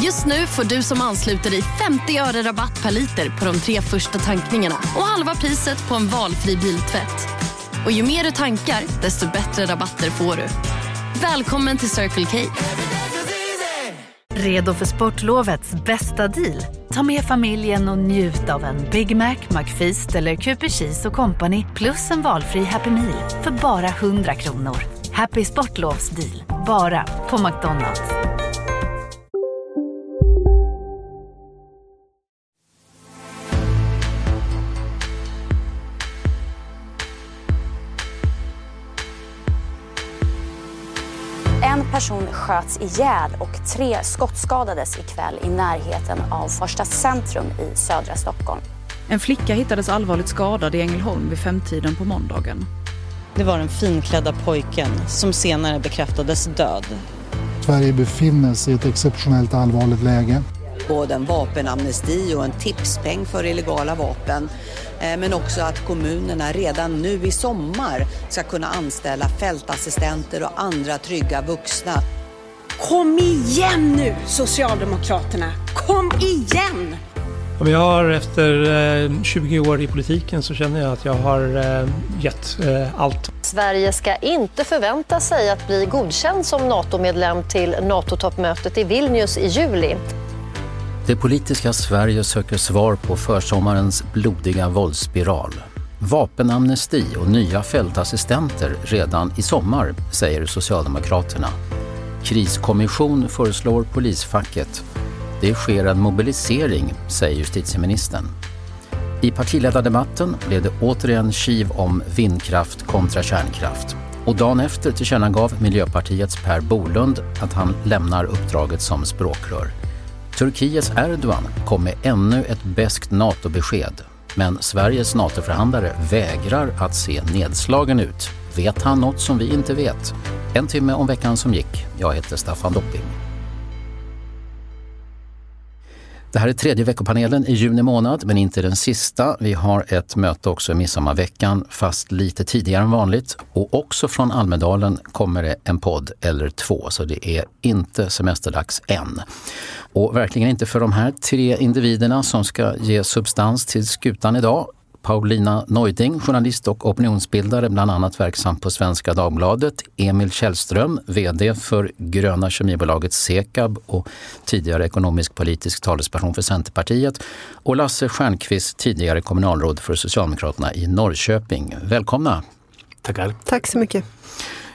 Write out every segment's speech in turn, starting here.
Just nu får du som ansluter dig 50 öre rabatt per liter på de tre första tankningarna och halva priset på en valfri biltvätt. Och ju mer du tankar, desto bättre rabatter får du. Välkommen till Circle K. Redo för sportlovets bästa deal? Ta med familjen och njut av en Big Mac, McFeast eller Cooper Cheese och Company plus en valfri Happy Meal för bara 100 kronor. Happy Sportlovs deal, bara på McDonalds. Person sköts ihjäl och tre skottskadades ikväll i närheten av Första centrum i södra Stockholm. En flicka hittades allvarligt skadad i Ängelholm vid femtiden på måndagen. Det var den finklädda pojken som senare bekräftades död. Sverige befinner sig i ett exceptionellt allvarligt läge. Både en vapenamnesti och en tipspeng för illegala vapen. Eh, Men också att kommunerna redan nu i sommar ska kunna anställa fältassistenter och andra trygga vuxna. Kom igen nu, Socialdemokraterna! Kom igen! Om jag har efter eh, 20 år i politiken så känner jag att jag har eh, gett eh, allt. Sverige ska inte förvänta sig att bli godkänd som NATO-medlem till NATO-toppmötet i Vilnius i juli. Det politiska Sverige söker svar på försommarens blodiga våldsspiral. Vapenamnesti och nya fältassistenter redan i sommar, säger Socialdemokraterna. Kriskommission föreslår polisfacket. Det sker en mobilisering, säger justitieministern. I partiledardebatten blev det återigen kiv om vindkraft kontra kärnkraft. Och dagen efter tillkännagav Miljöpartiets Per Bolund att han lämnar uppdraget som språkrör. Turkiets Erdogan kom med ännu ett beskt NATO-besked. Men Sveriges NATO-förhandlare vägrar att se nedslagen ut. Vet han något som vi inte vet? En timme om veckan som gick. Jag heter Staffan Dopping. Det här är tredje veckopanelen i juni månad, men inte den sista. Vi har ett möte också i midsommarveckan, fast lite tidigare än vanligt. Och också från Almedalen kommer det en podd eller två, så det är inte semesterdags än. Och verkligen inte för de här tre individerna som ska ge substans till skutan idag. Paulina Neuding, journalist och opinionsbildare, bland annat verksam på Svenska Dagbladet. Emil Källström, VD för gröna kemibolaget Sekab och tidigare ekonomisk politisk talesperson för Centerpartiet. Och Lasse Stjernkvist, tidigare kommunalråd för Socialdemokraterna i Norrköping. Välkomna! Tackar. Tack så mycket.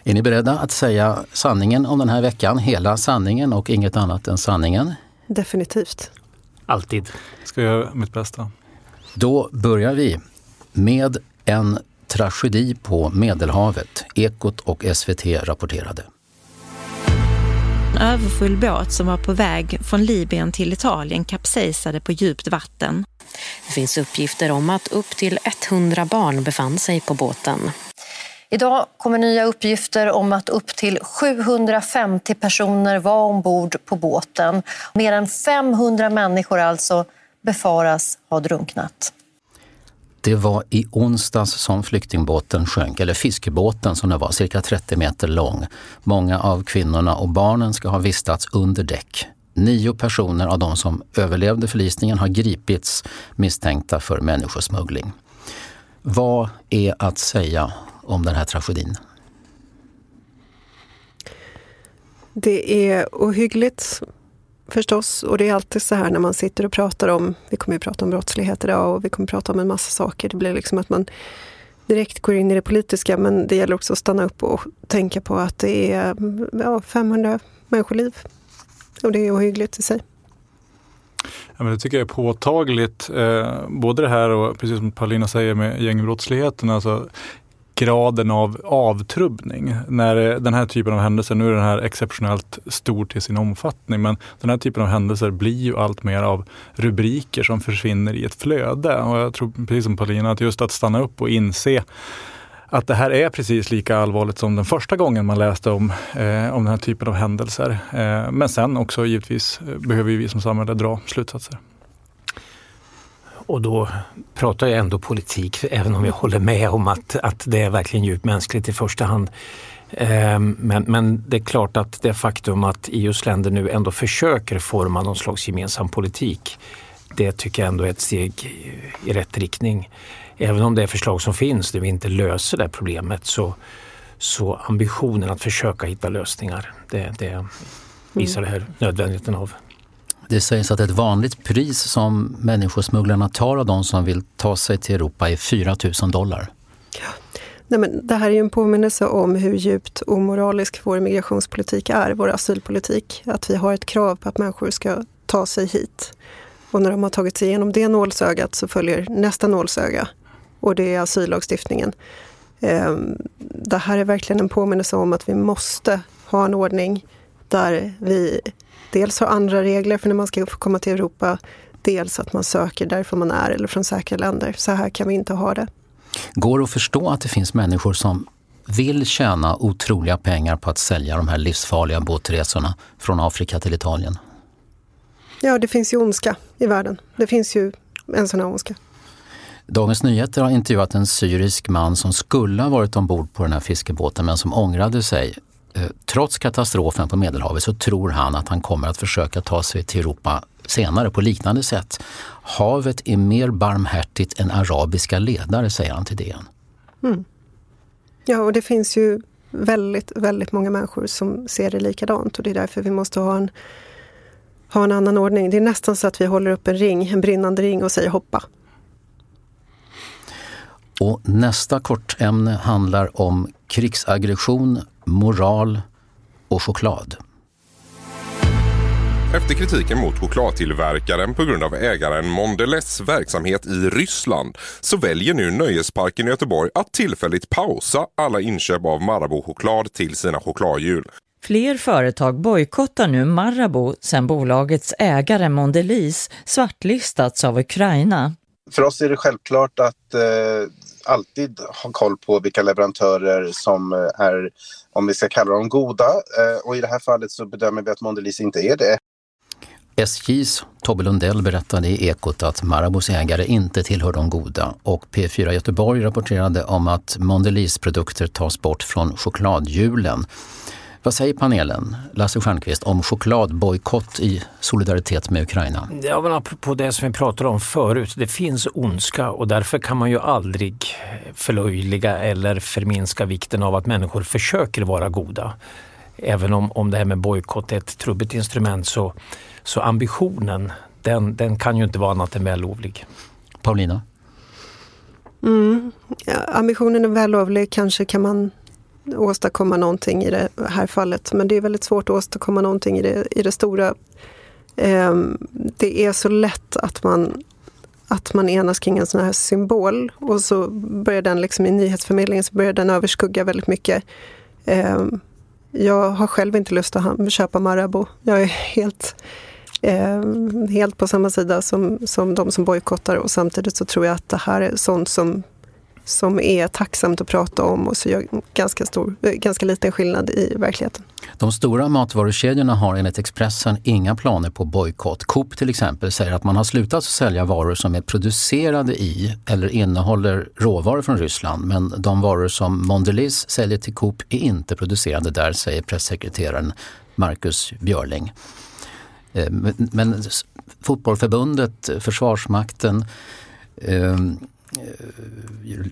Är ni beredda att säga sanningen om den här veckan? Hela sanningen och inget annat än sanningen? Definitivt. Alltid. Ska jag göra mitt bästa. Då börjar vi med en tragedi på Medelhavet. Ekot och SVT rapporterade. En överfull båt som var på väg från Libyen till Italien kapsejsade på djupt vatten. Det finns uppgifter om att upp till 100 barn befann sig på båten. Idag kommer nya uppgifter om att upp till 750 personer var ombord på båten. Mer än 500 människor alltså befaras ha drunknat. Det var i onsdags som flyktingbåten sjönk, eller fiskebåten som det var, cirka 30 meter lång. Många av kvinnorna och barnen ska ha vistats under däck. Nio personer av de som överlevde förlisningen har gripits misstänkta för människosmuggling. Vad är att säga om den här tragedin? Det är ohyggligt förstås. Och det är alltid så här när man sitter och pratar om, vi kommer ju prata om brottslighet idag och vi kommer prata om en massa saker. Det blir liksom att man direkt går in i det politiska men det gäller också att stanna upp och tänka på att det är ja, 500 människoliv. Och det är ohyggligt i sig. Ja, men det tycker jag är påtagligt. Eh, både det här och precis som Paulina säger med gängbrottsligheten. Alltså, graden av avtrubbning. När den här typen av händelser, nu är den här exceptionellt stor till sin omfattning, men den här typen av händelser blir ju allt mer av rubriker som försvinner i ett flöde. Och jag tror precis som Paulina, att just att stanna upp och inse att det här är precis lika allvarligt som den första gången man läste om, eh, om den här typen av händelser. Eh, men sen också givetvis eh, behöver vi som samhälle dra slutsatser. Och då pratar jag ändå politik, även om jag håller med om att, att det är verkligen djupt mänskligt i första hand. Ehm, men, men det är klart att det faktum att EUs länder nu ändå försöker forma någon slags gemensam politik, det tycker jag ändå är ett steg i rätt riktning. Även om det förslag som finns nu inte löser det problemet så, så ambitionen att försöka hitta lösningar, det, det visar det här nödvändigheten av. Det sägs att ett vanligt pris som människosmugglarna tar av de som vill ta sig till Europa är 4 000 dollar. Ja. Nej, men det här är ju en påminnelse om hur djupt omoralisk vår migrationspolitik är, vår asylpolitik. Att vi har ett krav på att människor ska ta sig hit. Och när de har tagit sig igenom det nålsögat så följer nästa nålsöga. Och det är asyllagstiftningen. Ehm, det här är verkligen en påminnelse om att vi måste ha en ordning där vi dels har andra regler för när man ska komma till Europa, dels att man söker därför man är eller från säkra länder. Så här kan vi inte ha det. Går det att förstå att det finns människor som vill tjäna otroliga pengar på att sälja de här livsfarliga båtresorna från Afrika till Italien? Ja, det finns ju ondska i världen. Det finns ju en sån här ondska. Dagens Nyheter har intervjuat en syrisk man som skulle ha varit ombord på den här fiskebåten men som ångrade sig. Eh, trots katastrofen på Medelhavet så tror han att han kommer att försöka ta sig till Europa senare på liknande sätt. Havet är mer barmhärtigt än arabiska ledare, säger han till DN. Mm. Ja, och det finns ju väldigt, väldigt många människor som ser det likadant och det är därför vi måste ha en, ha en annan ordning. Det är nästan så att vi håller upp en ring, en brinnande ring och säger hoppa. Och nästa kortämne handlar om krigsaggression, moral och choklad. Efter kritiken mot chokladtillverkaren på grund av ägaren Mondelez verksamhet i Ryssland så väljer nu Nöjesparken i Göteborg att tillfälligt pausa alla inköp av Marabou-choklad till sina chokladhjul. Fler företag bojkottar nu Marabou sedan bolagets ägare Mondelez svartlistats av Ukraina. För oss är det självklart att eh, alltid ha koll på vilka leverantörer som eh, är, om vi ska kalla dem goda. Eh, och i det här fallet så bedömer vi att Mondelez inte är det. SJs Tobbe Lundell berättade i Ekot att Marabos ägare inte tillhör de goda och P4 Göteborg rapporterade om att Mondelez produkter tas bort från chokladhjulen. Vad säger panelen, Lasse Stjernkvist, om chokladbojkott i solidaritet med Ukraina? Ja, men apropå det som vi pratade om förut, det finns ondska och därför kan man ju aldrig förlöjliga eller förminska vikten av att människor försöker vara goda. Även om, om det här med bojkott är ett trubbigt instrument så, så ambitionen, den, den kan ju inte vara annat än vällovlig. Paulina? Mm. Ja, ambitionen är vällovlig, kanske kan man åstadkomma någonting i det här fallet. Men det är väldigt svårt att åstadkomma någonting i det, i det stora. Ehm, det är så lätt att man, att man enas kring en sån här symbol och så börjar den liksom i nyhetsförmedlingen så börjar den överskugga väldigt mycket. Ehm, jag har själv inte lust att köpa Marabou. Jag är helt, ehm, helt på samma sida som, som de som bojkottar och samtidigt så tror jag att det här är sånt som som är tacksamt att prata om och så gör ganska, stor, eh, ganska liten skillnad i verkligheten. De stora matvarukedjorna har enligt Expressen inga planer på bojkott. Coop till exempel säger att man har slutat sälja varor som är producerade i eller innehåller råvaror från Ryssland. Men de varor som Mondelez säljer till Coop är inte producerade där, säger pressekreteraren Marcus Björling. Eh, men Fotbollförbundet, Försvarsmakten, ehm, Eh,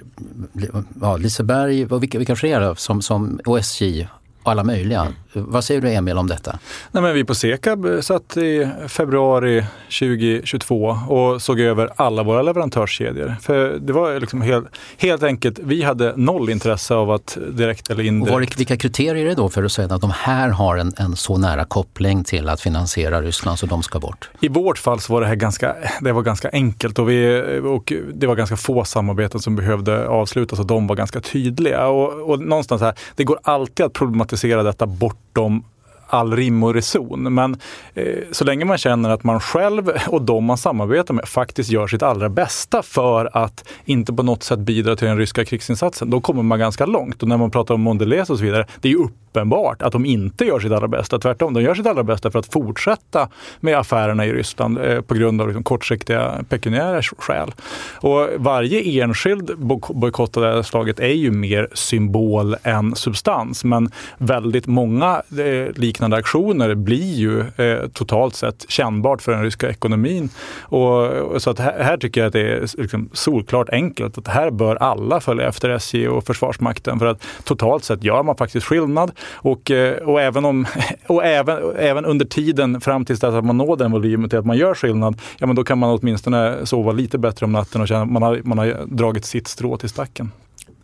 ja, Liseberg och vilka, vilka fler som, som, och SJ alla möjliga. Vad säger du Emil om detta? Nej, men vi på Sekab satt i februari 2022 och såg över alla våra leverantörskedjor. För det var liksom helt, helt enkelt, vi hade noll intresse av att direkt eller indirekt... Och var, vilka kriterier är det då för att säga att de här har en, en så nära koppling till att finansiera Ryssland så de ska bort? I vårt fall så var det här ganska, det var ganska enkelt och, vi, och det var ganska få samarbeten som behövde avslutas och de var ganska tydliga. Och, och någonstans här, det går alltid att problematisera detta bortom all rim och reson. Men eh, så länge man känner att man själv och de man samarbetar med faktiskt gör sitt allra bästa för att inte på något sätt bidra till den ryska krigsinsatsen, då kommer man ganska långt. Och när man pratar om Mondelez och så vidare, det är ju uppenbart att de inte gör sitt allra bästa. Tvärtom, de gör sitt allra bästa för att fortsätta med affärerna i Ryssland eh, på grund av liksom, kortsiktiga pekuniära skäl. Och varje enskild bojkott av det här slaget är ju mer symbol än substans. Men väldigt många eh, liknande aktioner blir ju eh, totalt sett kännbart för den ryska ekonomin. Och, och så att här, här, tycker jag att det är liksom solklart enkelt att här bör alla följa efter SJ och Försvarsmakten för att totalt sett gör man faktiskt skillnad. Och, eh, och, även, om, och även, även under tiden fram tills att man når den volymen till att man gör skillnad, ja men då kan man åtminstone sova lite bättre om natten och känna att man har, man har dragit sitt strå till stacken.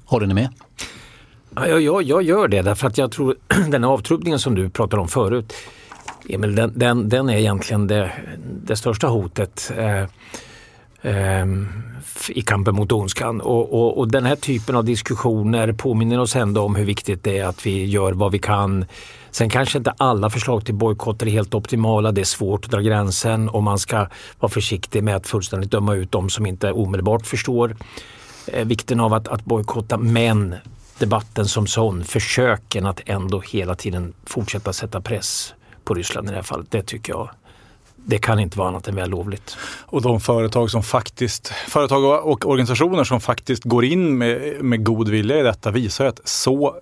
Håller ni med? Ja, jag, jag gör det därför att jag tror den avtrubbningen som du pratade om förut, Emil, den, den, den är egentligen det, det största hotet eh, eh, i kampen mot ondskan. Och, och, och, den här typen av diskussioner påminner oss ändå om hur viktigt det är att vi gör vad vi kan. Sen kanske inte alla förslag till bojkotter är helt optimala. Det är svårt att dra gränsen och man ska vara försiktig med att fullständigt döma ut de som inte omedelbart förstår eh, vikten av att, att bojkotta. Men debatten som sån, försöken att ändå hela tiden fortsätta sätta press på Ryssland i det här fallet, det tycker jag det kan inte vara annat än vällovligt. Och de företag som faktiskt, företag och organisationer som faktiskt går in med, med god vilja i detta visar att så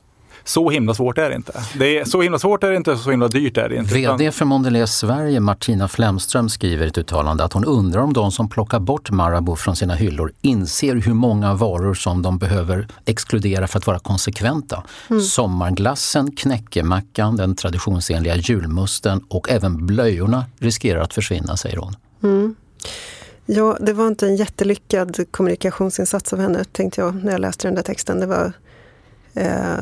så himla svårt är det inte. Det är, så himla svårt är det inte, så himla dyrt är det inte. VD för Mondelez Sverige, Martina Flemström, skriver i ett uttalande att hon undrar om de som plockar bort Marabou från sina hyllor inser hur många varor som de behöver exkludera för att vara konsekventa. Mm. Sommarglassen, knäckemackan, den traditionsenliga julmusten och även blöjorna riskerar att försvinna, säger hon. Mm. Ja, det var inte en jättelyckad kommunikationsinsats av henne, tänkte jag när jag läste den där texten. Det var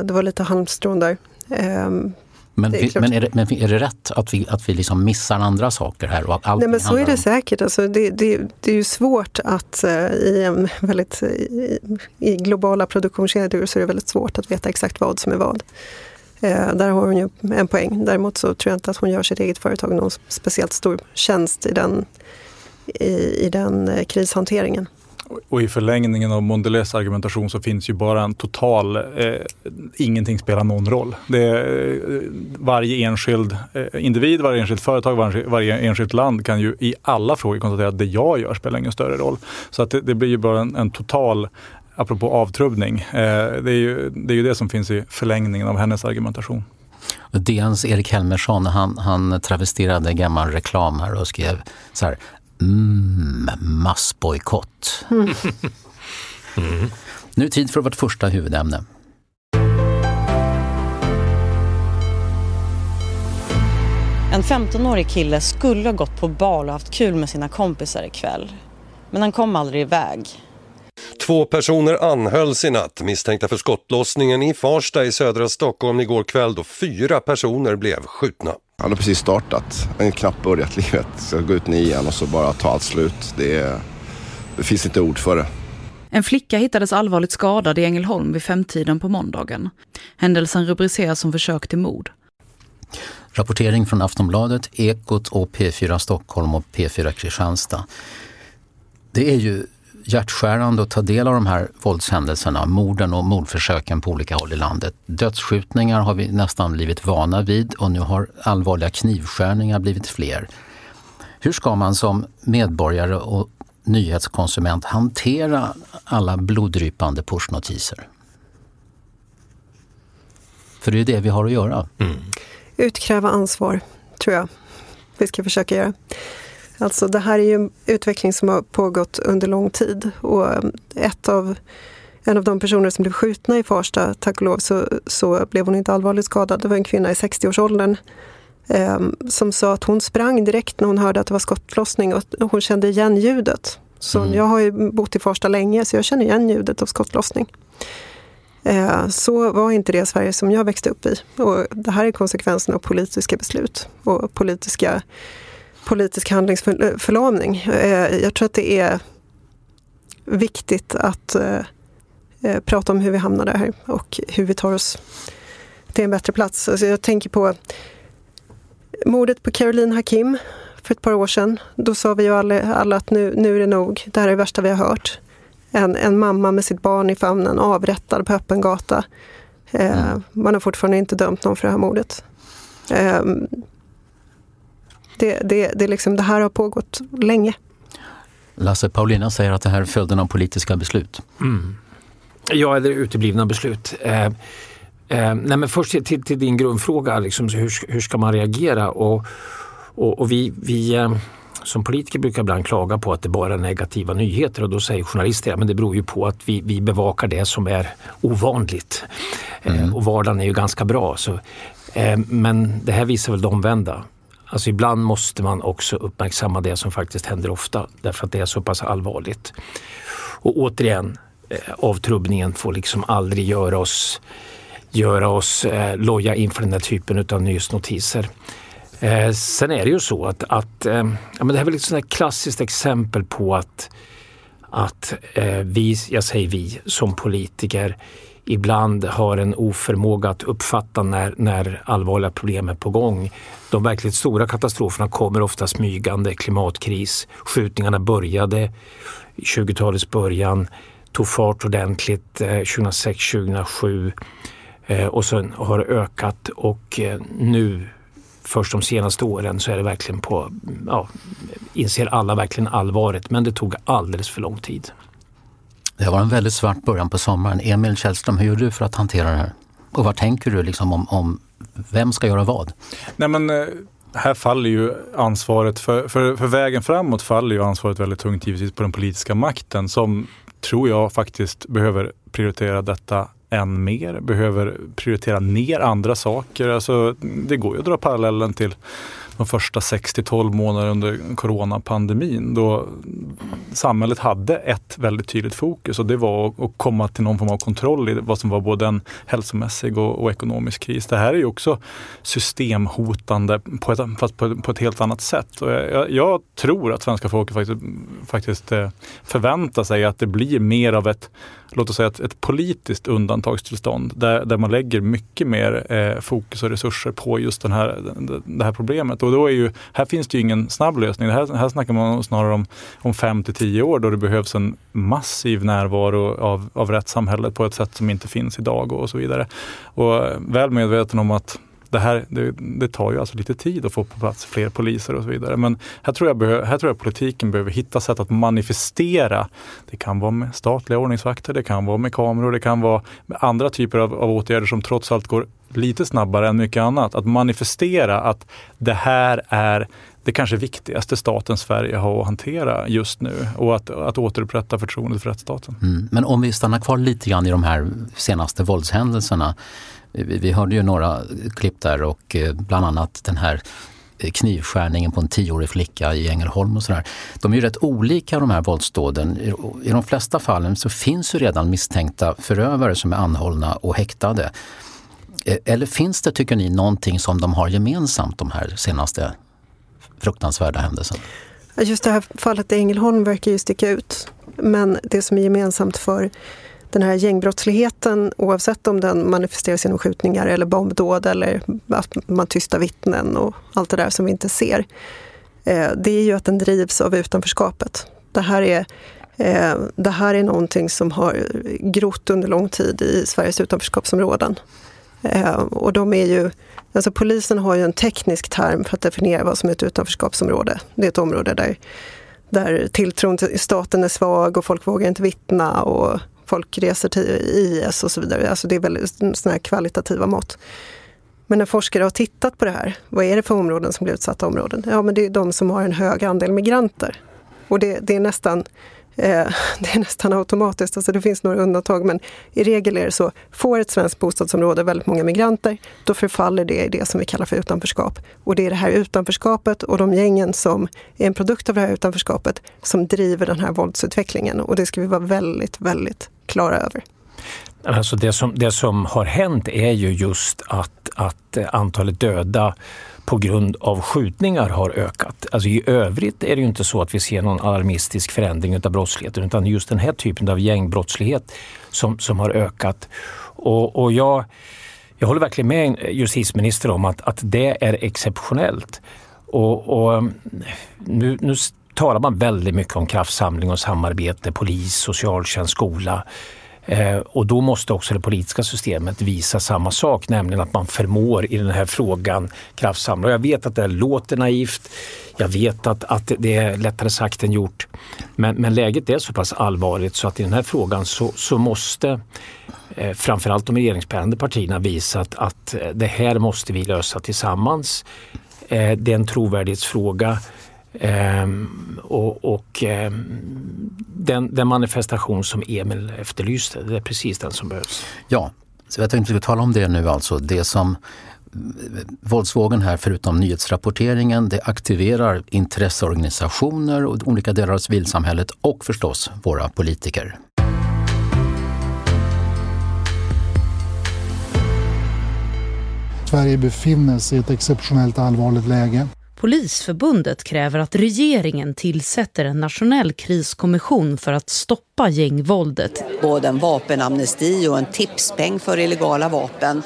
det var lite halmstrån där. Ehm, men, vi, men, är det, men är det rätt att vi, att vi liksom missar andra saker här? Och Nej, men så är det om... säkert. Alltså det, det, det är ju svårt att uh, i, en väldigt, i, i, globala produktionskedjor så är det väldigt svårt att veta exakt vad som är vad. Uh, där har hon ju en poäng. Däremot så tror jag inte att hon gör sitt eget företag någon speciellt stor tjänst i den, i, i den krishanteringen. Och i förlängningen av Mondelez argumentation så finns ju bara en total, eh, ingenting spelar någon roll. Det är, eh, varje enskild eh, individ, varje enskilt företag, varje, varje enskilt land kan ju i alla frågor konstatera att det jag gör spelar ingen större roll. Så att det, det blir ju bara en, en total apropå avtrubbning, eh, det, är ju, det är ju det som finns i förlängningen av hennes argumentation. DNs Erik Helmersson, han, han travesterade gammal reklam här och skrev så här, Mm, massbojkott. Mm. mm. Nu tid för vårt första huvudämne. En 15-årig kille skulle ha gått på bal och haft kul med sina kompisar ikväll. Men han kom aldrig iväg. Två personer anhölls i natt misstänkta för skottlossningen i Farsta i södra Stockholm igår kväll då fyra personer blev skjutna. Han hade precis startat, en knappt börjat livet. Ska gå ut nian och så bara ta allt slut. Det, det finns inte ord för det. En flicka hittades allvarligt skadad i Ängelholm vid femtiden på måndagen. Händelsen rubriceras som försök till mord. Rapportering från Aftonbladet, Ekot och P4 Stockholm och P4 Kristianstad. Det är ju hjärtskärande att ta del av de här våldshändelserna, morden och mordförsöken på olika håll i landet. Dödsskjutningar har vi nästan blivit vana vid och nu har allvarliga knivskärningar blivit fler. Hur ska man som medborgare och nyhetskonsument hantera alla bloddrypande pushnotiser? För det är det vi har att göra. Mm. Utkräva ansvar, tror jag vi ska försöka göra. Alltså det här är ju en utveckling som har pågått under lång tid och ett av En av de personer som blev skjutna i Farsta, tack och lov, så, så blev hon inte allvarligt skadad. Det var en kvinna i 60-årsåldern eh, som sa att hon sprang direkt när hon hörde att det var skottlossning och hon kände igen ljudet. Så mm. Jag har ju bott i Farsta länge så jag känner igen ljudet av skottlossning. Eh, så var inte det Sverige som jag växte upp i. Och det här är konsekvensen av politiska beslut och politiska, politisk handlingsförlamning. Eh, jag tror att det är viktigt att eh, prata om hur vi hamnade här och hur vi tar oss till en bättre plats. Alltså jag tänker på mordet på Caroline Hakim för ett par år sedan. Då sa vi ju alla, alla att nu, nu är det nog, det här är det värsta vi har hört en, en mamma med sitt barn i famnen avrättad på öppen gata. Eh, mm. Man har fortfarande inte dömt någon för det här mordet. Eh, det, det, det, liksom, det här har pågått länge. Lasse Paulina säger att det här är följden av politiska beslut. Mm. Ja, eller uteblivna beslut. Eh, eh, nej men först till, till, din grundfråga, liksom, hur, hur ska man reagera? Och, och, och vi, vi eh, som politiker brukar ibland klaga på att det bara är negativa nyheter och då säger journalister att ja, det beror ju på att vi, vi bevakar det som är ovanligt. Eh, mm. Eh, och vardagen är ju ganska bra. Så, eh, men det här visar väl det omvända. Alltså ibland måste man också uppmärksamma det som faktiskt händer ofta därför att det är så pass allvarligt. Och återigen, eh, avtrubbningen får liksom aldrig göra oss, göra oss eh, loja inför den här typen av nyhetsnotiser. Eh, sen är det ju så att, att eh, ja, men det här är väl liksom ett sånt klassiskt exempel på att, att eh, vi, jag säger vi, som politiker ibland har en oförmåga att uppfatta när, när allvarliga problem är på gång. De verkligt stora katastroferna kommer ofta smygande. Klimatkris, skjutningarna började 20-talets början, tog fart ordentligt eh, 2006-2007 eh, och sen har det ökat och eh, nu först de senaste åren så är det verkligen på, ja, inser alla verkligen allvaret men det tog alldeles för lång tid. Det var en väldigt svart början på sommaren. Emil Källström, hur gör du för att hantera det här? Och vad tänker du liksom om, om vem ska göra vad? Nej men eh, här faller ju ansvaret, för, för, för vägen framåt faller ju ansvaret väldigt tungt givetvis på den politiska makten som tror jag faktiskt behöver prioritera detta än mer, behöver prioritera ner andra saker. Alltså, det går ju att dra parallellen till de första 6-12 månaderna under coronapandemin då samhället hade ett väldigt tydligt fokus och det var att komma till någon form av kontroll i vad som var både en hälsomässig och, och ekonomisk kris. Det här är ju också systemhotande på ett, fast på, på ett helt annat sätt. Och jag, jag, tror att svenska folket faktiskt, faktiskt eh, förväntar sig att det blir mer av ett låt oss säga ett, ett politiskt undantagstillstånd där, där man lägger mycket mer eh, fokus och resurser på just den här, det här problemet. Och då är ju, här finns det ju ingen snabb lösning. Här, här snackar man snarare om, om fem till tio år då det behövs en massiv närvaro av, av rättssamhället på ett sätt som inte finns idag och så vidare. Och eh, väl medveten om att det här det, det, tar ju alltså lite tid att få på plats fler poliser och så vidare. Men här tror jag, här tror jag politiken behöver hitta sätt att manifestera. Det kan vara med statliga ordningsvakter, det kan vara med kameror, det kan vara med andra typer av, av åtgärder som trots allt går lite snabbare än mycket annat. Att manifestera att det här är det kanske viktigaste staten Sverige har att hantera just nu och att, att återupprätta förtroendet för rättsstaten. Mm. Men om vi stannar kvar lite grann i de här senaste våldshändelserna. Vi, vi hörde ju några klipp där och eh, bland annat den här eh, knivskärningen på en tioårig flicka i Ängelholm och sådär. De är ju rätt olika de här våldsdåden. I de flesta fallen så finns ju redan misstänkta förövare som är anhållna och häktade. Eh, eller finns det, tycker ni, någonting som de har gemensamt, de här senaste fruktansvärda händelserna? Just det här fallet i Ängelholm verkar ju sticka ut. Men det som är gemensamt för den här gängbrottsligheten, oavsett om den manifesteras genom skjutningar eller bombdåd eller att man tystar vittnen och allt det där som vi inte ser. Eh, det är ju att den drivs av utanförskapet. Det här är, eh, det här är någonting som har grott under lång tid i Sveriges utanförskapsområden. Eh, och de är ju, alltså polisen har ju en teknisk term för att definiera vad som är ett utanförskapsområde. Det är ett område där, där tilltron till staten är svag och folk vågar inte vittna och folk reser till IS och så vidare. Alltså det är väldigt sådana här kvalitativa mått. Men när forskare har tittat på det här, vad är det för områden som blir utsatta områden? Ja, men det är de som har en hög andel migranter. Och det, det är nästan Eh, det är nästan automatiskt, alltså det finns några undantag men i regel är det så, får ett svenskt bostadsområde väldigt många migranter, då förfaller det i det som vi kallar för utanförskap. Och det är det här utanförskapet och de gängen som är en produkt av det här utanförskapet som driver den här våldsutvecklingen och det ska vi vara väldigt, väldigt klara över. Alltså det, som, det som har hänt är ju just att, att antalet döda på grund av skjutningar har ökat. Alltså I övrigt är det ju inte så att vi ser någon alarmistisk förändring av brottsligheten utan just den här typen av gängbrottslighet som, som har ökat. Och, och jag, jag håller verkligen med justitieministern om att, att det är exceptionellt. Och, och mm, nu, nu talar man väldigt mycket om kraftsamling och samarbete, polis, socialtjänst, skola. Eh, och då måste också det politiska systemet visa samma sak, nämligen att man förmår i den här frågan kraftsamla. Jag vet att det låter naivt, jag vet att, att det är lättare sagt än gjort. Men, men läget är så pass allvarligt så att i den här frågan så, så måste eh, framförallt de regeringsbärande partierna visa att, att det här måste vi lösa tillsammans. Eh, det är en trovärdighetsfråga. Ehm, och, och ehm, den, den, manifestation som Emil efterlyste, det är precis den som behövs. Ja, så jag tänkte vi tala om det nu alltså. Det som Våldsvågen här, förutom nyhetsrapporteringen, det aktiverar intresseorganisationer och olika delar av civilsamhället och förstås våra politiker. Sverige befinner sig i ett exceptionellt allvarligt läge. Polisförbundet kräver att regeringen tillsätter en nationell kriskommission för att stoppa gängvåldet. Både en vapenamnesti och en tipspeng för illegala vapen.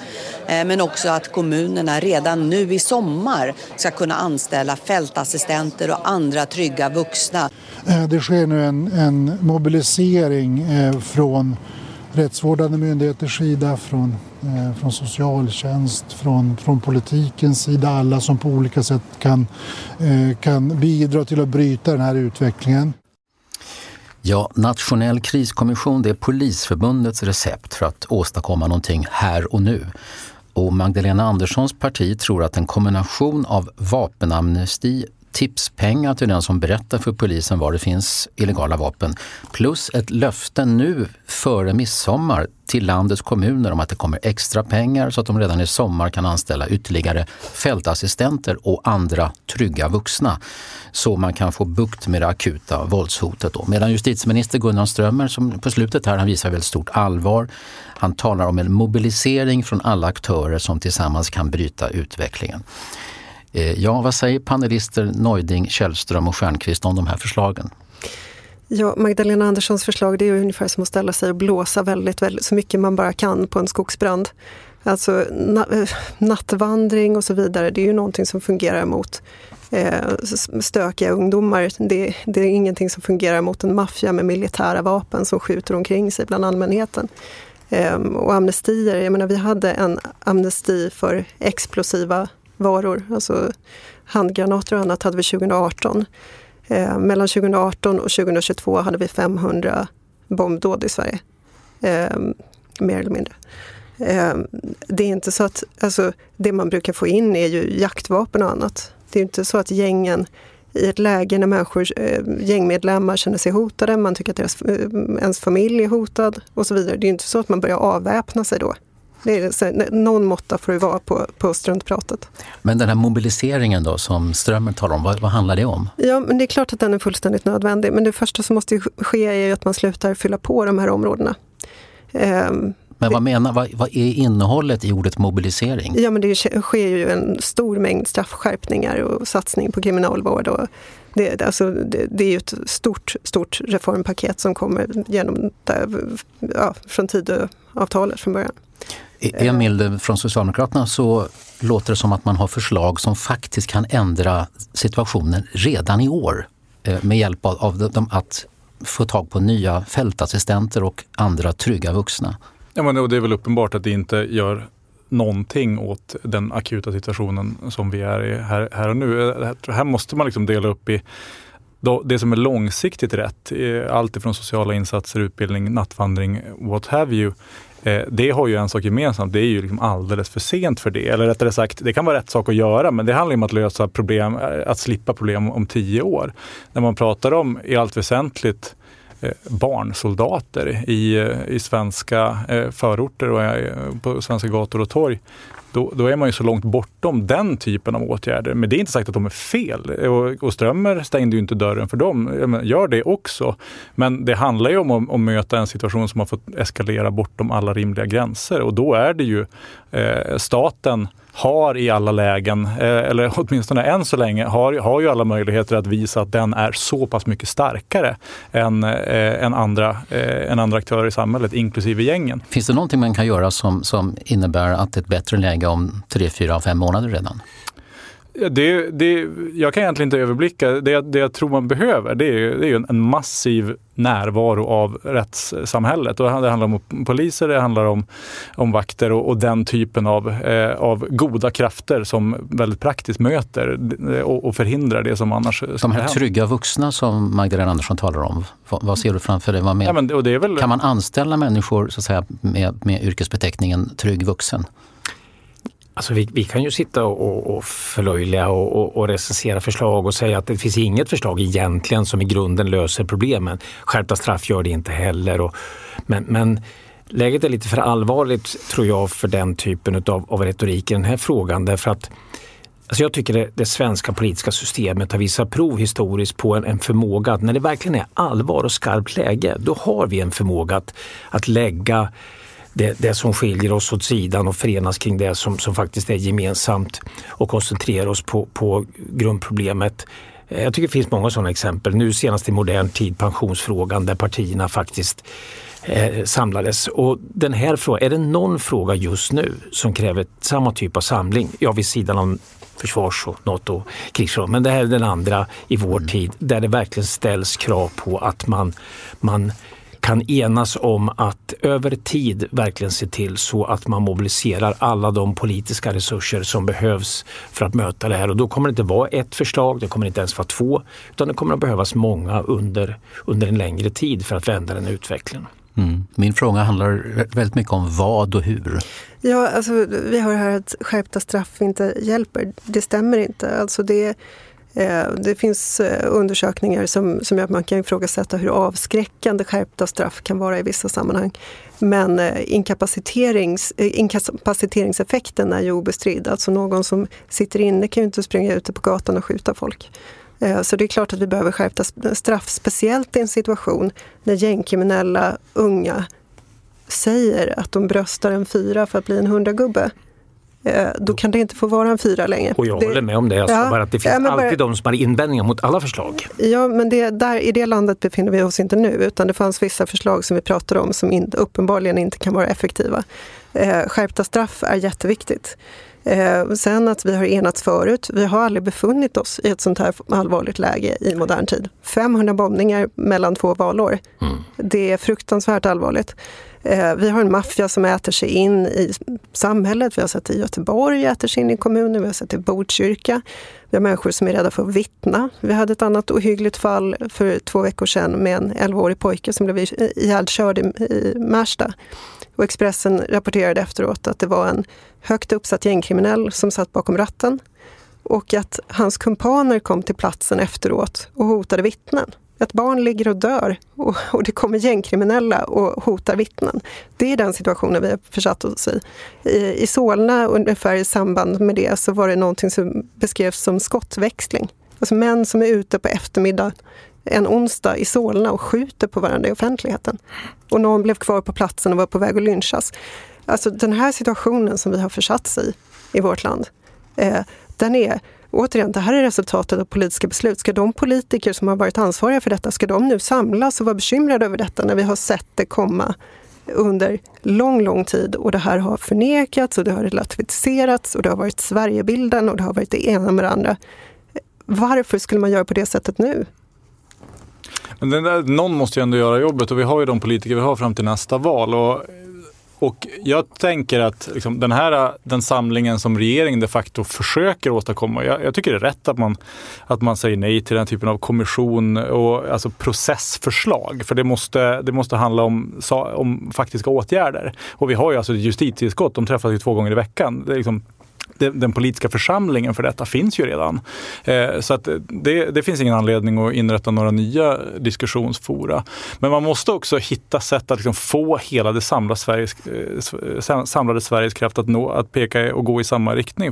Eh, men också att kommunerna redan nu i sommar ska kunna anställa fältassistenter och andra trygga vuxna. Eh, det sker nu en, en mobilisering eh, från rättsvårdande myndigheters sida, från, Eh, från socialtjänst, från, från politikens sida. Alla som på olika sätt kan, eh, kan bidra till att bryta den här utvecklingen. Ja, nationell kriskommission det är Polisförbundets recept för att åstadkomma någonting här och nu. Och Magdalena Anderssons parti tror att en kombination av vapenamnesti, tipspengar till den som berättar för polisen var det finns illegala vapen. Plus ett löfte nu före midsommar till landets kommuner om att det kommer extra pengar så att de redan i sommar kan anställa ytterligare fältassistenter och andra trygga vuxna. Så man kan få bukt med det akuta våldshotet. Då. Medan justitieminister Gunnar Strömmer, som på slutet här, han visar väldigt stort allvar. Han talar om en mobilisering från alla aktörer som tillsammans kan bryta utvecklingen. Eh, ja, vad säger panelister Neuding, Källström och Stjernqvist om de här förslagen? Ja, Magdalena Anderssons förslag det är ungefär som att ställa sig och blåsa väldigt, väldigt, så mycket man bara kan på en skogsbrand. Alltså na eh, nattvandring och så vidare, det är ju någonting som fungerar mot eh, stökiga ungdomar. Det, det, är ingenting som fungerar mot en maffia med militära vapen som skjuter omkring sig bland allmänheten. Eh, och amnestier, jag menar vi hade en amnesti för explosiva varor, alltså handgranater och annat hade vi 2018. Eh, mellan 2018 och 2022 hade vi 500 bombdåd i Sverige. Eh, mer eller mindre. Eh, det är inte så att, alltså, det man brukar få in är ju jaktvapen och annat. Det är inte så att gängen i ett läge när människor, eh, gängmedlemmar känner sig hotade, man tycker att deras, eh, ens familj är hotad och så vidare. Det är inte så att man börjar avväpna sig då. Är, någon måtta får det vara på, på struntpratet. Men den här mobiliseringen då som Strömmer talar om, vad, vad, handlar det om? Ja, men det är klart att den är fullständigt nödvändig. Men det första som måste ske är att man slutar fylla på de här områdena. Um, men vad, menar, vad, vad, är innehållet i ordet mobilisering? Ja, men det sker ju en stor mängd straffskärpningar och satsning på kriminalvård. Och det, alltså, det, det är ju ett stort, stort reformpaket som kommer genom, ja, från Tidöavtalet från början. Eh, Emil, från Socialdemokraterna så låter det som att man har förslag som faktiskt kan ändra situationen redan i år eh, med hjälp av, att få tag på nya fältassistenter och andra trygga vuxna. Ja, men det är väl uppenbart att det inte gör någonting åt den akuta situationen som vi är i här, här och nu. Eh, här måste man liksom dela upp i det som är långsiktigt rätt, allt ifrån sociala insatser, utbildning, nattvandring, what have you, Eh, det har ju en sak gemensamt, det är ju liksom alldeles för sent för det. Eller rättare sagt, det kan vara rätt sak att göra, men det handlar om att lösa problem, eh, att slippa problem om tio år. När man pratar om i allt väsentligt eh, Eh, barnsoldater i, eh, i svenska eh, förorter och på svenska gator och torg då, då, är man ju så långt bortom den typen av åtgärder. Men det är inte sagt att de är fel. Och, och Strömmer stängde ju inte dörren för dem. Gör det också. Men det handlar ju om att, att möta en situation som har fått eskalera bortom alla rimliga gränser. Och då är det ju eh, staten har i alla lägen, eh, eller åtminstone än så länge, har, har ju alla möjligheter att visa att den är så pass mycket starkare än, eh, än, andra, eh, än andra aktörer i samhället, inklusive gängen. Finns det någonting man kan göra som, som innebär att det är ett bättre läge om tre, fyra, fem månader redan? Det, det, jag kan egentligen inte överblicka. Det, det jag tror man behöver det är, det är en massiv närvaro av rättssamhället. Och det handlar om poliser, det handlar om, om vakter och, och den typen av, eh, av goda krafter som väldigt praktiskt möter och, och förhindrar det som annars De här trygga vuxna som Magdalena Andersson talar om, vad, vad ser du framför dig? Vad med, ja, men, det väl... Kan man anställa människor så att säga, med, med yrkesbeteckningen trygg vuxen? Alltså vi, vi, kan ju sitta och, och förlöjliga och, och, och, recensera förslag och säga att det finns inget förslag egentligen som i grunden löser problemen. Skärpta straff gör det inte heller. Och, men, men läget är lite för allvarligt tror jag för den typen av, av retorik i den här frågan därför att Alltså jag tycker det, det, svenska politiska systemet har visat prov historiskt på en, en, förmåga att när det verkligen är allvar och skarpt läge, då har vi en förmåga att, att lägga det, det som skiljer oss åt sidan och förenas kring det som, som faktiskt är gemensamt och koncentrera oss på, på grundproblemet. Eh, jag tycker det finns många sådana exempel. Nu senast i modern tid pensionsfrågan där partierna faktiskt eh, samlades. Och den här frågan, är det någon fråga just nu som kräver samma typ av samling? Ja, vid sidan av försvars och NATO krigsfrågan. Men det här är den andra i vår tid där det verkligen ställs krav på att man, man kan enas om att över tid verkligen se till så att man mobiliserar alla de politiska resurser som behövs för att möta det här. Och då kommer det inte vara ett förslag, det kommer inte ens vara två, utan det kommer att behövas många under, under en längre tid för att vända den utvecklingen. Mm. Min fråga handlar väldigt mycket om vad och hur. Ja, alltså, vi hör här att skärpta straff inte hjälper. Det stämmer inte. Alltså det Eh, det finns eh, undersökningar som, som gör att man kan ifrågasätta hur avskräckande skärpta straff kan vara i vissa sammanhang. Men eh, inkapaciterings, inkapaciteringseffekten är ju obestridd. Alltså någon som sitter inne kan ju inte springa ute på gatan och skjuta folk. Så det är klart att vi behöver skärpta straff, speciellt i en situation när gängkriminella unga säger att de bröstar en fyra för att bli en hundragubbe. Eh, då kan det inte få vara en fyra längre. Och jag det, håller med om det. Jag ja, bara att det finns ja, alltid bara, de som har invändningar mot alla förslag. Ja, men det, där, i det landet befinner vi oss inte nu, utan det fanns vissa förslag som vi pratade om som in, uppenbarligen inte kan vara effektiva. Eh, skärpta straff är jätteviktigt. Eh, sen att vi har enats förut. Vi har aldrig befunnit oss i ett sånt här allvarligt läge i modern tid. 500 bombningar mellan två valår. Mm. Det är fruktansvärt allvarligt. Eh, vi har en maffia som äter sig in i samhället. Vi har sett det i Göteborg, äter sig in i kommunen. Vi har sett det i Botkyrka. Vi har människor som är rädda för att vittna. Vi hade ett annat ohyggligt fall för två veckor sedan med en 11-årig pojke som blev ihjälkörd i Märsta. Och Expressen rapporterade efteråt att det var en högt uppsatt gängkriminell som satt bakom ratten och att hans kumpaner kom till platsen efteråt och hotade vittnen. Ett barn ligger och dör och, och, det kommer gängkriminella och hotar vittnen. Det är den situationen vi har försatt oss i. I, i Solna, ungefär i samband med det, så var det någonting som beskrevs som skottväxling. Alltså män som är ute på eftermiddagen en onsdag i Solna och skjuter på varandra i offentligheten. Och någon blev kvar på platsen och var på väg att lynchas. Alltså den här situationen som vi har försatts i, i vårt land, eh, den är Återigen, det här är resultatet av politiska beslut. Ska de politiker som har varit ansvariga för detta, ska de nu samlas och vara bekymrade över detta när vi har sett det komma under lång, lång tid och det här har förnekats och det har relativiserats och det har varit Sverigebilden och det har varit det ena med det andra. Varför skulle man göra på det sättet nu? Men där, någon måste ju ändå göra jobbet och vi har ju de politiker vi har fram till nästa val. Och och jag tänker att liksom, den här den samlingen som regeringen de facto försöker åstadkomma, jag, jag, tycker det är rätt att man, att man säger nej till den typen av kommission och alltså processförslag. För det måste, det måste handla om, om faktiska åtgärder. Och vi har ju alltså ett justitieutskott, de träffas ju två gånger i veckan. Det är liksom, den politiska församlingen för detta finns ju redan. Eh, så att det, det, finns ingen anledning att inrätta några nya diskussionsfora. Men man måste också hitta sätt att liksom få hela det samlade Sveriges, eh, samlade Sveriges kraft att, nå, att peka och gå i samma riktning.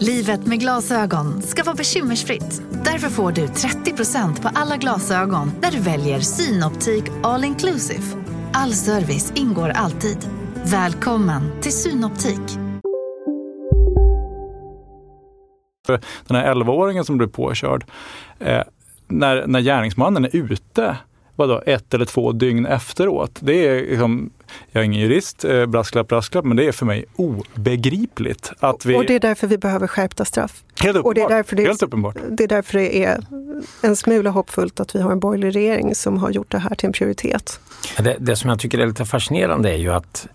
Livet med glasögon ska vara bekymmersfritt. Därför får du 30% på alla glasögon när du väljer Synoptik All Inclusive. All service ingår alltid. Välkommen till Synoptik. Den här 11-åringen som blev påkörd, eh, när, när gärningsmannen är ute vadå, ett eller två dygn efteråt. Det är liksom, jag är ingen jurist, eh, brasklapp, brasklapp, men det är för mig obegripligt. Att vi... Och det är därför vi behöver skärpta straff. Helt uppenbart. Och det är därför det, Helt uppenbart. Det är därför det är en smula hoppfullt att vi har en borgerlig regering som har gjort det här till en prioritet. Det, det som jag tycker är lite fascinerande är ju att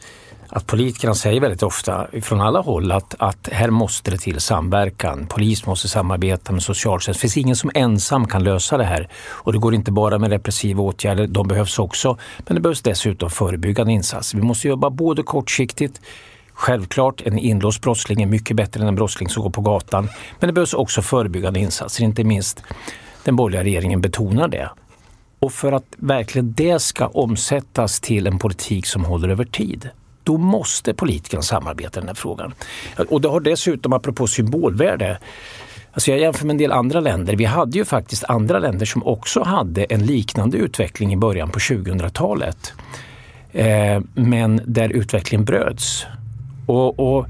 att politikerna säger väldigt ofta från alla håll att, att här måste det till samverkan. Polis måste samarbeta med socialtjänst. Det finns ingen som ensam kan lösa det här. Och det går inte bara med repressiva åtgärder, de behövs också. Men det behövs dessutom förebyggande insatser. Vi måste jobba både kortsiktigt Självklart, en inlåst brottsling är mycket bättre än en brottsling som går på gatan. Men det behövs också förebyggande insatser, inte minst den borgerliga regeringen betonar det. Och för att verkligen det ska omsättas till en politik som håller över tid, då måste politikerna samarbeta i den här frågan. Och det har dessutom, apropå symbolvärde, Alltså jag jämför med en del andra länder. Vi hade ju faktiskt andra länder som också hade en liknande utveckling i början på 2000-talet. Eh, men där utvecklingen bröts. Och, och,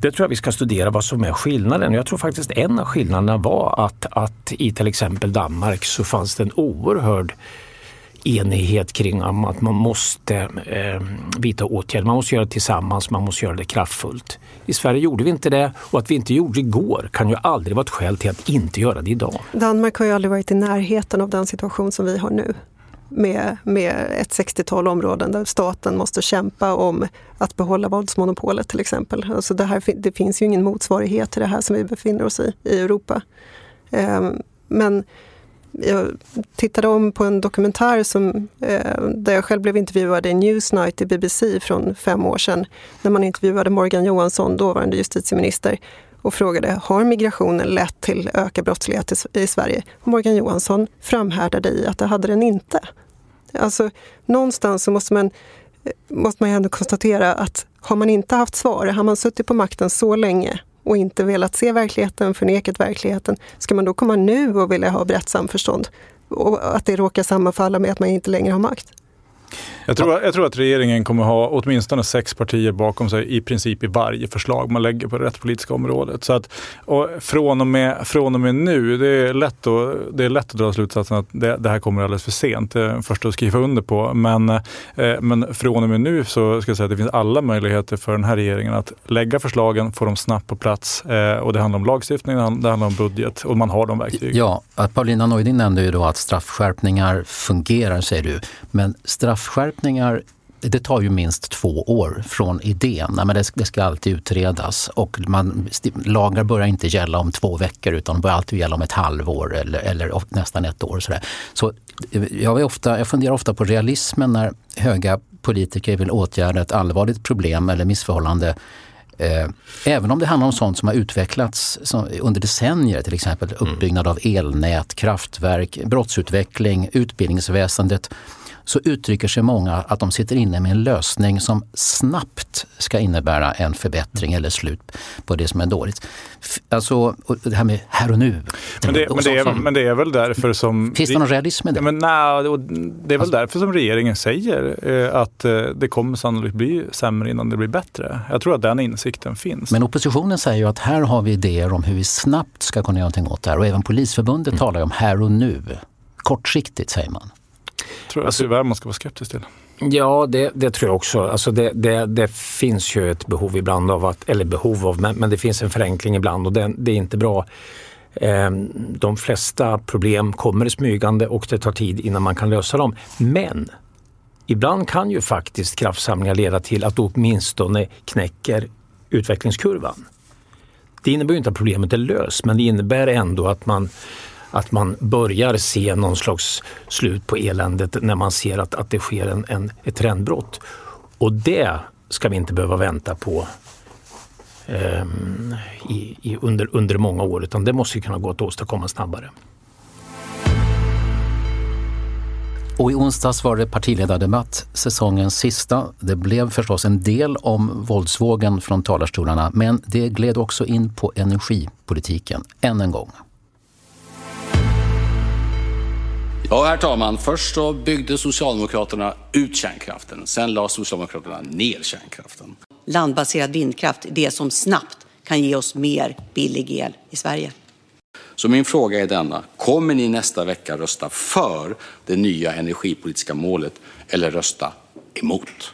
det tror jag vi ska studera vad som är skillnaden. Jag tror faktiskt en av skillnaderna var att, att i till exempel Danmark så fanns det en oerhörd enighet kring att man måste eh, vidta åtgärder. Man måste göra det tillsammans, man måste göra det kraftfullt. I Sverige gjorde vi inte det och att vi inte gjorde det igår kan ju aldrig vara ett skäl till att inte göra det idag. Danmark har ju aldrig varit i närheten av den situation som vi har nu. Med, med ett 60-tal områden där staten måste kämpa om att behålla våldsmonopolet till exempel. Alltså det, här, det finns ju ingen motsvarighet till det här som vi befinner oss i, i Europa. Eh, men jag tittade om på en dokumentär som, eh, där jag själv blev intervjuad i Newsnight i BBC från fem år sedan. När man intervjuade Morgan Johansson, dåvarande justitieminister och frågade har migrationen lett till ökad brottslighet i, i Sverige? Och Morgan Johansson framhärdade i att det hade den inte. Alltså, någonstans så måste man, eh, måste man ju ändå konstatera att har man inte haft svar, har man suttit på makten så länge och inte velat se verkligheten, förnekat verkligheten, ska man då komma nu och vilja ha brett samförstånd? Och att det råkar sammanfalla med att man inte längre har makt? Jag tror, jag tror att regeringen kommer ha åtminstone sex partier bakom sig i princip i varje förslag man lägger på det rättspolitiska området. Så att, och från, och med, från och med nu, det är lätt att, det är lätt att dra slutsatsen att det, det här kommer alldeles för sent. Det är den första att skriva under på. Men, eh, men från och med nu så ska jag säga att det finns alla möjligheter för den här regeringen att lägga förslagen, få dem snabbt på plats. Eh, och det handlar om lagstiftning, det handlar om budget och man har de verktygen. Ja, Paulina Neuding nämnde ju då att straffskärpningar fungerar, säger du. Men straff straffskärpningar det tar ju minst två år från idén. men det, det ska alltid utredas och man, lagar börjar inte gälla om två veckor utan börjar alltid gälla om ett halvår eller, eller nästan ett år. Sådär. Så jag, är ofta, jag funderar ofta på realismen när höga politiker vill åtgärda ett allvarligt problem eller missförhållande eh, Även om det handlar om sånt som har utvecklats under decennier, till exempel uppbyggnad av elnät, kraftverk, brottsutveckling, utbildningsväsendet så uttrycker sig många att de sitter inne med en lösning som snabbt ska innebära en förbättring eller slut på det som är dåligt. Alltså det här med här och nu. Men det, men det, är, men det är väl därför som... Finns det någon realism i det? Men, nej, det är väl alltså, därför som regeringen säger eh, att eh, det kommer sannolikt bli sämre innan det blir bättre. Jag tror att den insikten finns. Men oppositionen säger ju att här har vi idéer om hur vi snabbt ska kunna göra någonting åt det här och även Polisförbundet mm. talar om här och nu. kortsiktigt säger man. Tror jag alltså, tyvärr man ska vara skeptisk till. Ja, det, det, tror jag också. Alltså det, det, det, finns ju ett behov ibland av att, eller behov av, men, men det finns en förenkling ibland och det, det är inte bra. Ehm, de flesta problem kommer smygande och det tar tid innan man kan lösa dem. Men ibland kan ju faktiskt kraftsamlingar leda till att åtminstone knäcker utvecklingskurvan. Det innebär ju inte att problemet är löst, men det innebär ändå att man att man börjar se någon slags slut på eländet när man ser att, att det sker en, en, ett trendbrott. Och det ska vi inte behöva vänta på eh, i, i, under, under många år utan det måste kunna gå att åstadkomma snabbare. Och i onsdags var det partiledardebatt, säsongens sista. Det blev förstås en del om våldsvågen från talarstolarna men det gled också in på energipolitiken, än en gång. Ja, herr talman. Först så byggde Socialdemokraterna ut kärnkraften. Sen la Socialdemokraterna ner kärnkraften. Landbaserad vindkraft är det som snabbt kan ge oss mer billig el i Sverige. Så min fråga är denna. Kommer ni nästa vecka rösta för det nya energipolitiska målet eller rösta emot?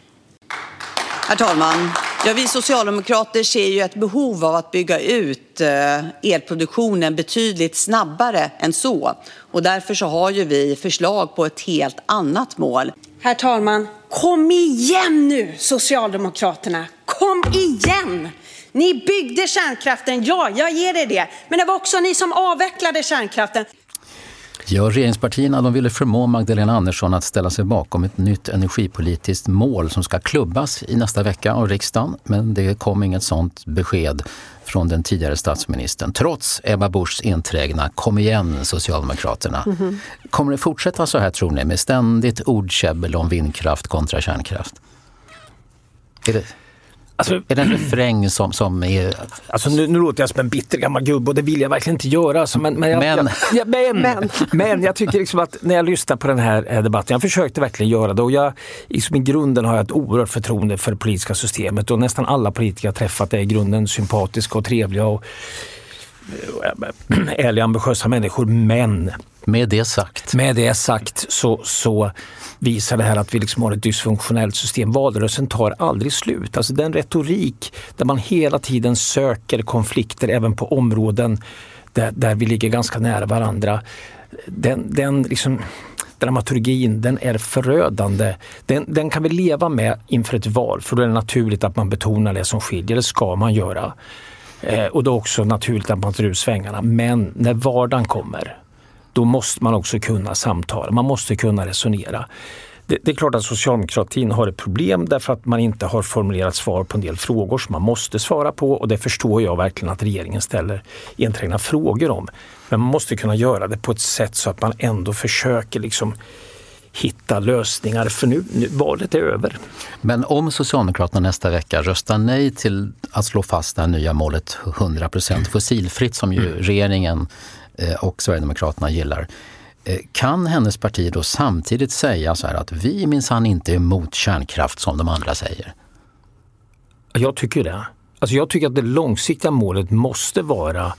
Herr talman! Ja, vi socialdemokrater ser ju ett behov av att bygga ut eh, elproduktionen betydligt snabbare än så. Och därför så har ju vi förslag på ett helt annat mål. Herr talman! Kom igen nu, Socialdemokraterna! Kom igen! Ni byggde kärnkraften, ja, jag ger er det. Men det var också ni som avvecklade kärnkraften. Ja, regeringspartierna de ville förmå Magdalena Andersson att ställa sig bakom ett nytt energipolitiskt mål som ska klubbas i nästa vecka av riksdagen. Men det kom inget sånt besked från den tidigare statsministern trots Ebba Buschs enträgna “Kom igen Socialdemokraterna”. Mm -hmm. Kommer det fortsätta så här tror ni med ständigt ordkäbbel om vindkraft kontra kärnkraft? Är det... Alltså, är det en refräng som, som är... Alltså nu, nu låter jag som en bitter gammal gubbe och det vill jag verkligen inte göra. Alltså, men, men, jag, men. Jag, jag, men, men. men jag tycker liksom att när jag lyssnar på den här eh, debatten, jag försökte verkligen göra det och jag, liksom i grunden har jag ett oerhört förtroende för det politiska systemet och nästan alla politiker jag träffat är i grunden sympatiska och trevliga och ärliga, ambitiösa människor. Men med det sagt, med det sagt så, så visar det här att vi liksom har ett dysfunktionellt system. Valrörelsen tar aldrig slut. Alltså den retorik där man hela tiden söker konflikter även på områden där, där vi ligger ganska nära varandra. Den, den liksom, dramaturgin den är förödande. Den, den, kan vi leva med inför ett val för då är det naturligt att man betonar det som skiljer. Det ska man göra. Eh, och det är också naturligt att man tar ut svängarna. Men när vardagen kommer då måste man också kunna samtala, man måste kunna resonera. Det, det, är klart att socialdemokratin har ett problem därför att man inte har formulerat svar på en del frågor som man måste svara på och det förstår jag verkligen att regeringen ställer enträgna frågor om. Men man måste kunna göra det på ett sätt så att man ändå försöker liksom hitta lösningar för nu, nu valet är över. Men om Socialdemokraterna nästa vecka röstar nej till att slå fast det här nya målet 100% fossilfritt som ju mm. regeringen Eh, och Sverigedemokraterna gillar. Eh, kan hennes parti då samtidigt säga så här att vi minsann inte är emot kärnkraft som de andra säger? Jag tycker det. Alltså jag tycker att det långsiktiga målet måste vara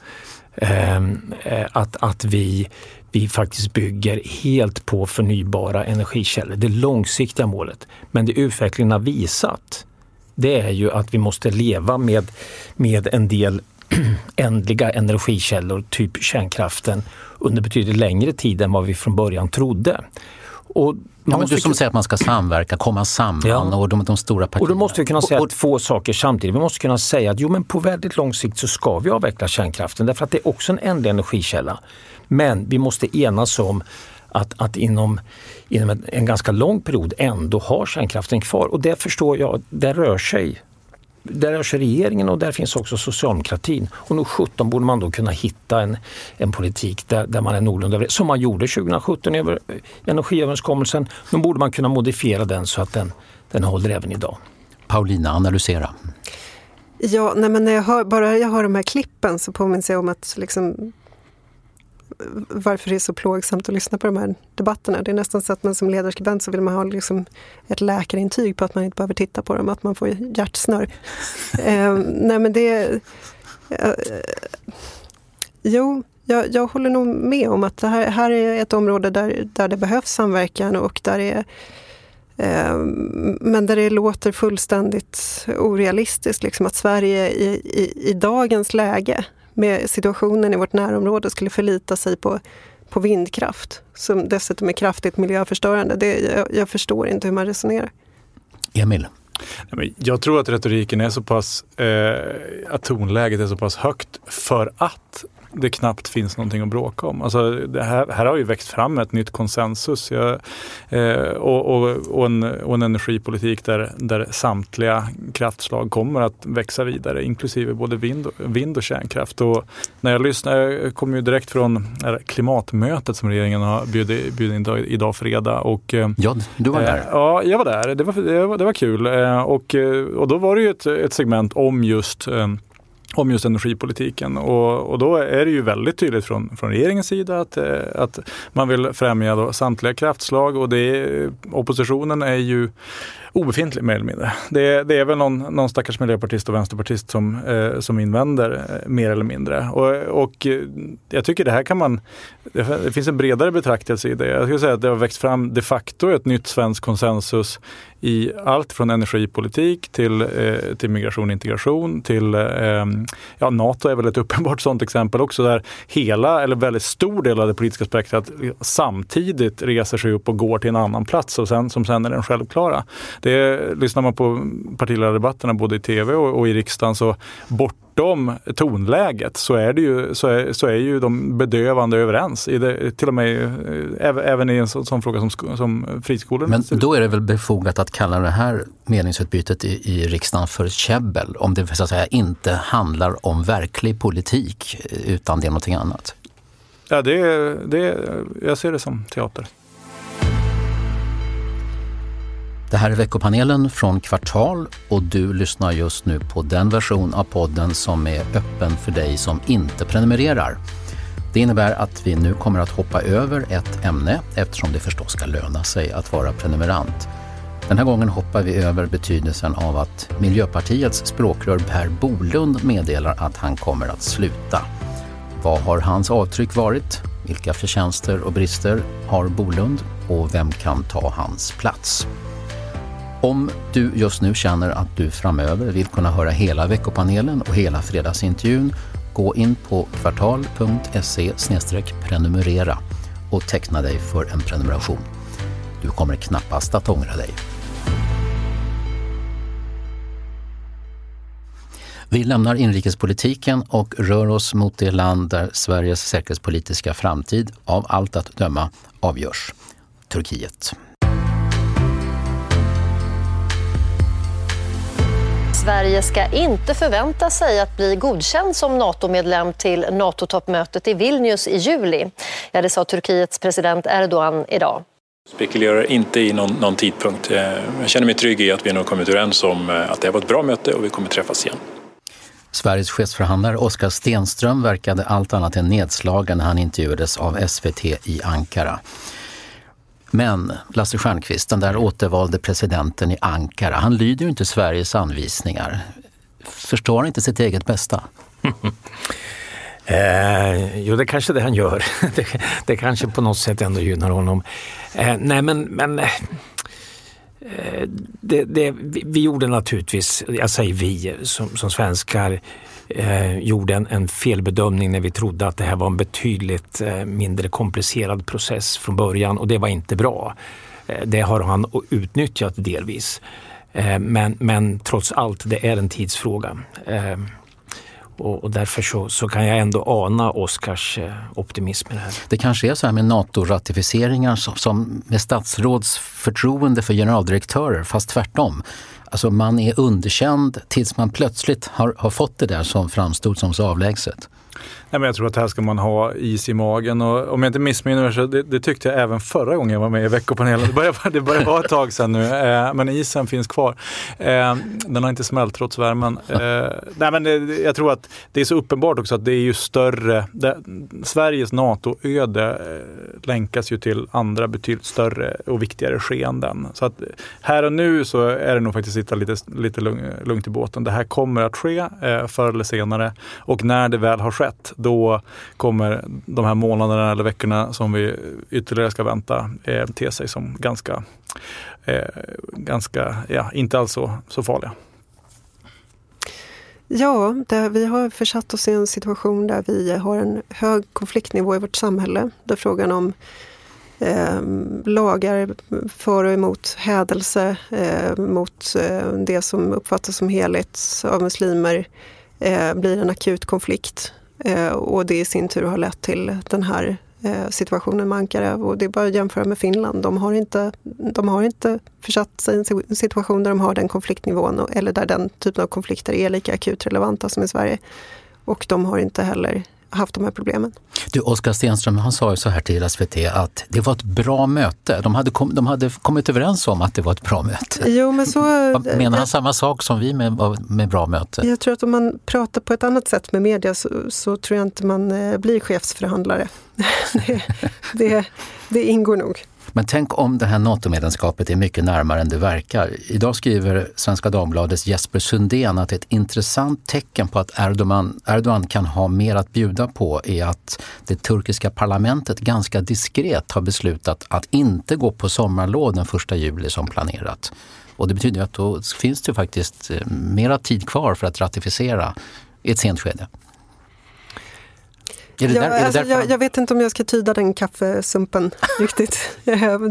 ehm, eh, att, att vi, vi faktiskt bygger helt på förnybara energikällor. Det långsiktiga målet. Men det utvecklingen har visat det är ju att vi måste leva med, med en del ändliga energikällor, typ kärnkraften, under betydligt längre tid än vad vi från början trodde. Och ja, du som säger att man ska samverka, komma samman ja. och de, de, stora partierna. Och då måste vi kunna säga och, två saker samtidigt. Vi måste kunna säga att jo, men på väldigt lång sikt så ska vi avveckla kärnkraften därför att det är också en ändlig energikälla. Men vi måste enas om att, att inom, inom en, en ganska lång period ändå ha kärnkraften kvar. Och det förstår jag, det rör sig där rör sig regeringen och där finns också socialdemokratin. Och nog 17 borde man då kunna hitta en, en politik där, där man är någorlunda överens. Som man gjorde 2017 i över, energiöverenskommelsen. Nu borde man kunna modifiera den så att den, den håller även idag. Paulina, analysera. Ja, nej men när jag hör, bara jag hör de här klippen så påminns jag om att liksom, varför det är så plågsamt att lyssna på de här debatterna. Det är nästan så att man som ledarskribent så vill man ha liksom ett läkarintyg på att man inte behöver titta på dem, att man får hjärtsnörp. eh, nej men det... Eh, jo, jag, jag håller nog med om att det här, här är ett område där, där det behövs samverkan och där det eh, men där det låter fullständigt orealistiskt liksom att Sverige i, i, i dagens läge med situationen i vårt närområde skulle förlita sig på, på vindkraft som dessutom är kraftigt miljöförstörande. Det, jag, jag förstår inte hur man resonerar. Emil? Jag tror att retoriken är så pass, eh, att tonläget är så pass högt för att det knappt finns någonting att bråka om. Alltså här, här har ju växt fram ett nytt konsensus jag, eh, och, och, och, en, och, en, energipolitik där, där samtliga kraftslag kommer att växa vidare, inklusive både vind och, vind och kärnkraft. Och när jag lyssnar, jag kommer ju direkt från klimatmötet som regeringen har bjudit, bjudit in idag fredag. Och, eh, ja, du var där. Eh, ja, jag var där. Det var, det var, det var kul. Eh, och, eh, och då var det ju ett, ett segment om just eh, om just energipolitiken. Och, och då är det ju väldigt tydligt från, från regeringens sida att, eh, att man vill främja då samtliga kraftslag och det, eh, oppositionen är ju obefintlig mer eller mindre. Det, det är väl någon, någon stackars miljöpartist och vänsterpartist som, eh, som invänder eh, mer eller mindre. Och, och eh, jag tycker det här kan man, det, det, finns en bredare betraktelse i det. Jag skulle säga att det har växt fram de facto ett nytt svenskt konsensus i allt från energipolitik till, eh, till migration och integration till eh, ja, NATO är väl ett uppenbart sådant exempel också där hela eller väldigt stor del av det politiska spektrat eh, samtidigt reser sig upp och går till en annan plats och sen, som sen är den självklara. Det, lyssnar man på partiledardebatterna både i tv och, och i riksdagen så bortom tonläget så är, det ju, så är, så är ju de bedövande överens. I det, till och med äh, även i en sån, sån fråga som, som friskolor. Men då är det väl befogat att kalla det här meningsutbytet i, i riksdagen för käbbel om det så att säga inte handlar om verklig politik utan det är någonting annat? Ja, det, det, jag ser det som teater. Det här är veckopanelen från Kvartal och du lyssnar just nu på den version av podden som är öppen för dig som inte prenumererar. Det innebär att vi nu kommer att hoppa över ett ämne eftersom det förstås ska löna sig att vara prenumerant. Den här gången hoppar vi över betydelsen av att Miljöpartiets språkrör Per Bolund meddelar att han kommer att sluta. Vad har hans avtryck varit? Vilka förtjänster och brister har Bolund? Och vem kan ta hans plats? Om du just nu känner att du framöver vill kunna höra hela veckopanelen och hela fredagsintervjun, gå in på kvartal.se prenumerera och teckna dig för en prenumeration. Du kommer knappast att ångra dig. Vi lämnar inrikespolitiken och rör oss mot det land där Sveriges säkerhetspolitiska framtid av allt att döma avgörs, Turkiet. Sverige ska inte förvänta sig att bli godkänd som NATO-medlem till NATO-toppmötet i Vilnius i juli. Ja, det sa Turkiets president Erdogan idag. Spekulerar inte i någon, någon tidpunkt. Eh, jag känner mig trygg i att vi nog kommit överens om eh, att det var ett bra möte och vi kommer träffas igen. Sveriges chefsförhandlare Oskar Stenström verkade allt annat än nedslagen när han intervjuades av SVT i Ankara. Men Lasse Stjernkvist, den där återvalde presidenten i Ankara, han lyder ju inte Sveriges anvisningar. Förstår han inte sitt eget bästa? Eh, jo, det kanske det han gör. det, det kanske på något sätt ändå gynnar honom. Eh, nej, men, men eh, eh det, det, vi, vi, gjorde naturligtvis, jag säger vi som, som svenskar, eh, gjorde en, en, felbedömning när vi trodde att det här var en betydligt eh, mindre komplicerad process från början och det var inte bra. Eh, det har han utnyttjat delvis. Eh, men, men trots allt, det är en tidsfråga. Eh, och, och, därför så, så, kan jag ändå ana Oskars eh, optimism i det här. Det kanske är så här med NATO-ratificeringar som, som med statsråds förtroende för generaldirektörer, fast tvärtom. Alltså man är underkänd tills man plötsligt har, har fått det där som framstod som så avlägset. Nej, men jag tror att här ska man ha is i magen och om jag inte missminner mig så det, det, tyckte jag även förra gången jag var med i veckopanelen. Det börjar, det börjar vara ett tag sedan nu, eh, men isen finns kvar. Eh, den har inte smält trots värmen. Eh, nej, men det, jag tror att det är så uppenbart också att det är ju större, det, Sveriges NATO-öde eh, länkas ju till andra betydligt större och viktigare skeenden. Så att här och nu så är det nog faktiskt sitta lite, lite lugnt i båten. Det här kommer att ske eh, förr eller senare och när det väl har skett då kommer de här månaderna eller veckorna som vi ytterligare ska vänta eh, te sig som ganska, eh, ganska ja, inte alls så, så farliga. Ja, det, vi har försatt oss i en situation där vi har en hög konfliktnivå i vårt samhälle. Där frågan om eh, lagar för och emot hädelse, eh, mot eh, det som uppfattas som heligt av muslimer eh, blir en akut konflikt. Eh, och det i sin tur har lett till den här eh, situationen med Ankara och det är bara att jämföra med Finland. De har inte, de har inte försatt sig i en situation där de har den konfliktnivån eller där den typen av konflikter är lika akut relevanta som i Sverige. Och de har inte heller haft de här problemen. Du, Oskar Stenström han sa ju så här till SVT att det var ett bra möte. De hade, kom, de hade kommit överens om att det var ett bra möte. Jo, men så, Menar han samma sak som vi med, med bra möte? Jag tror att om man pratar på ett annat sätt med media så, så tror jag inte man eh, blir chefsförhandlare. det, det, det ingår nog. Men tänk om det här NATO-medlemskapet är mycket närmare än det verkar. Idag skriver Svenska Dagbladets Jesper Sundén att ett intressant tecken på att Erdogan, Erdogan kan ha mer att bjuda på är att det turkiska parlamentet ganska diskret har beslutat att inte gå på sommarlov den första juli som planerat. Och det betyder att då finns det faktiskt eh, mera tid kvar för att ratificera i ett sent skede. Är det ja, där, alltså, jag, jag, vet inte om jag ska tyda den kaffesumpen riktigt.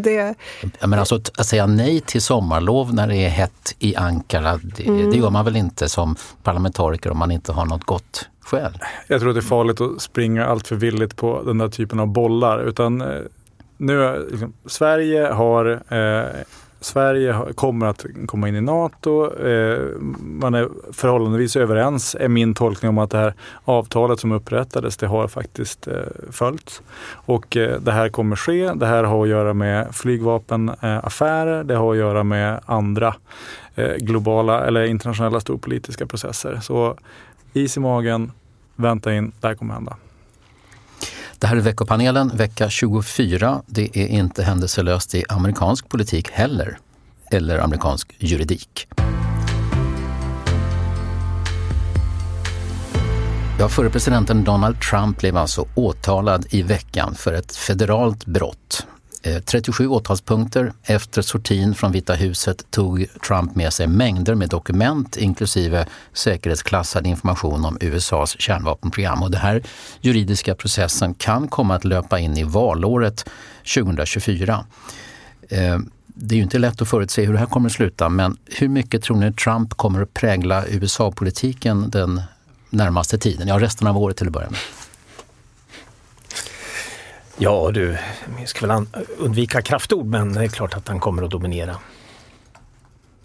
det... Men alltså, att säga nej till sommarlov när det är hett i Ankara, det, mm. det gör man väl inte som parlamentariker om man inte har något gott skäl? Jag tror att det är farligt att springa allt för villigt på den där typen av bollar. Utan eh, nu, liksom, Sverige har eh, Sverige kommer att komma in i NATO. Eh, man är förhållandevis överens, är min tolkning om att det här avtalet som upprättades, det har faktiskt eh, följts. Och eh, det här kommer ske. Det här har att göra med flygvapenaffärer, det har att göra med andra globala eller internationella storpolitiska processer. Så is i magen, vänta in, det här kommer hända. Det här är veckopanelen, vecka 24. Det är inte händelselöst i amerikansk politik heller, eller amerikansk juridik. Ja, förre presidenten Donald Trump blev alltså åtalad i veckan för ett federalt brott Eh, 37 åtalspunkter. Efter sortin från Vita huset tog Trump med sig mängder med dokument inklusive säkerhetsklassad information om USAs kärnvapenprogram. Och den här juridiska processen kan komma att löpa in i valåret 2024. Eh, det är ju inte lätt att förutse hur det här kommer att sluta, men hur mycket tror ni Trump kommer att prägla USA-politiken den närmaste tiden? Ja, resten av året till att börja med. Ja du, jag ska väl undvika kraftord men det är klart att han kommer att dominera.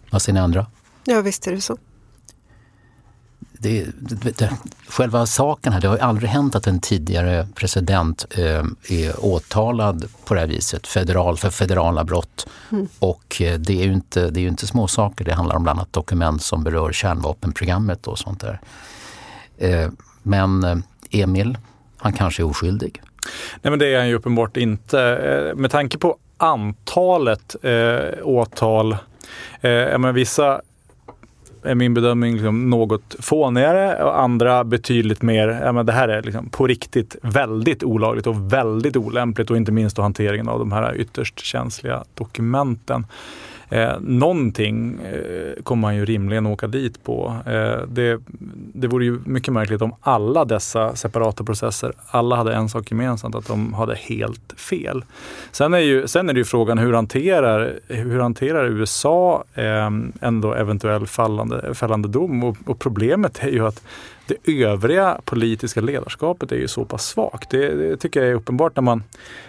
Vad säger ni andra? Ja visst är det så. Det, det, det, själva saken här, det har ju aldrig hänt att en tidigare president eh, är åtalad på det här viset, federal, för federala brott. Mm. Och eh, det är ju inte, det är inte små saker. det handlar om bland annat dokument som berör kärnvapenprogrammet och sånt där. Eh, men eh, Emil, han kanske är oskyldig. Nej men det är han ju uppenbart inte. Eh, med tanke på antalet eh, åtal, eh, men vissa är min bedömning liksom något fånigare och andra betydligt mer, ja, men det här är liksom på riktigt väldigt olagligt och väldigt olämpligt och inte minst då hanteringen av de här ytterst känsliga dokumenten. Eh, någonting eh, kommer man ju rimligen åka dit på. Eh, det, det vore ju mycket märkligt om alla dessa separata processer, alla hade en sak gemensamt, att de hade helt fel. Sen är, ju, sen är det ju frågan hur hanterar, hur hanterar USA eh, ändå eventuell fallande, fällande dom? Och, och problemet är ju att det övriga politiska ledarskapet är ju så pass svagt. Det, det tycker jag är uppenbart när man,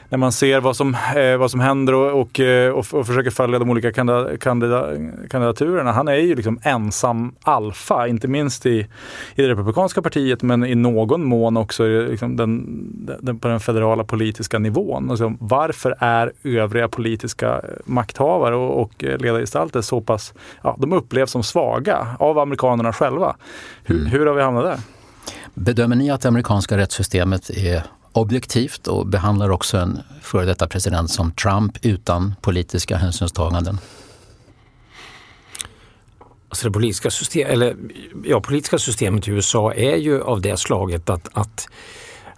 när man ser vad som, eh, vad som händer och, och, eh, och, och, försöker följa de olika kandida, kandida, kandidaturerna. Han är ju liksom ensam alfa, inte minst i, i det republikanska partiet men i någon mån också liksom den, den, på den federala politiska nivån. Alltså, varför är övriga politiska makthavare och, och ledargestalter så pass, ja, de upplevs som svaga av amerikanerna själva. Hur, mm. hur har vi hamnat där? Bedömer ni att det amerikanska rättssystemet är objektivt och behandlar också en före detta president som Trump utan politiska hänsynstaganden? Alltså det politiska, system, eller, ja, politiska systemet i USA är ju av det slaget att, att,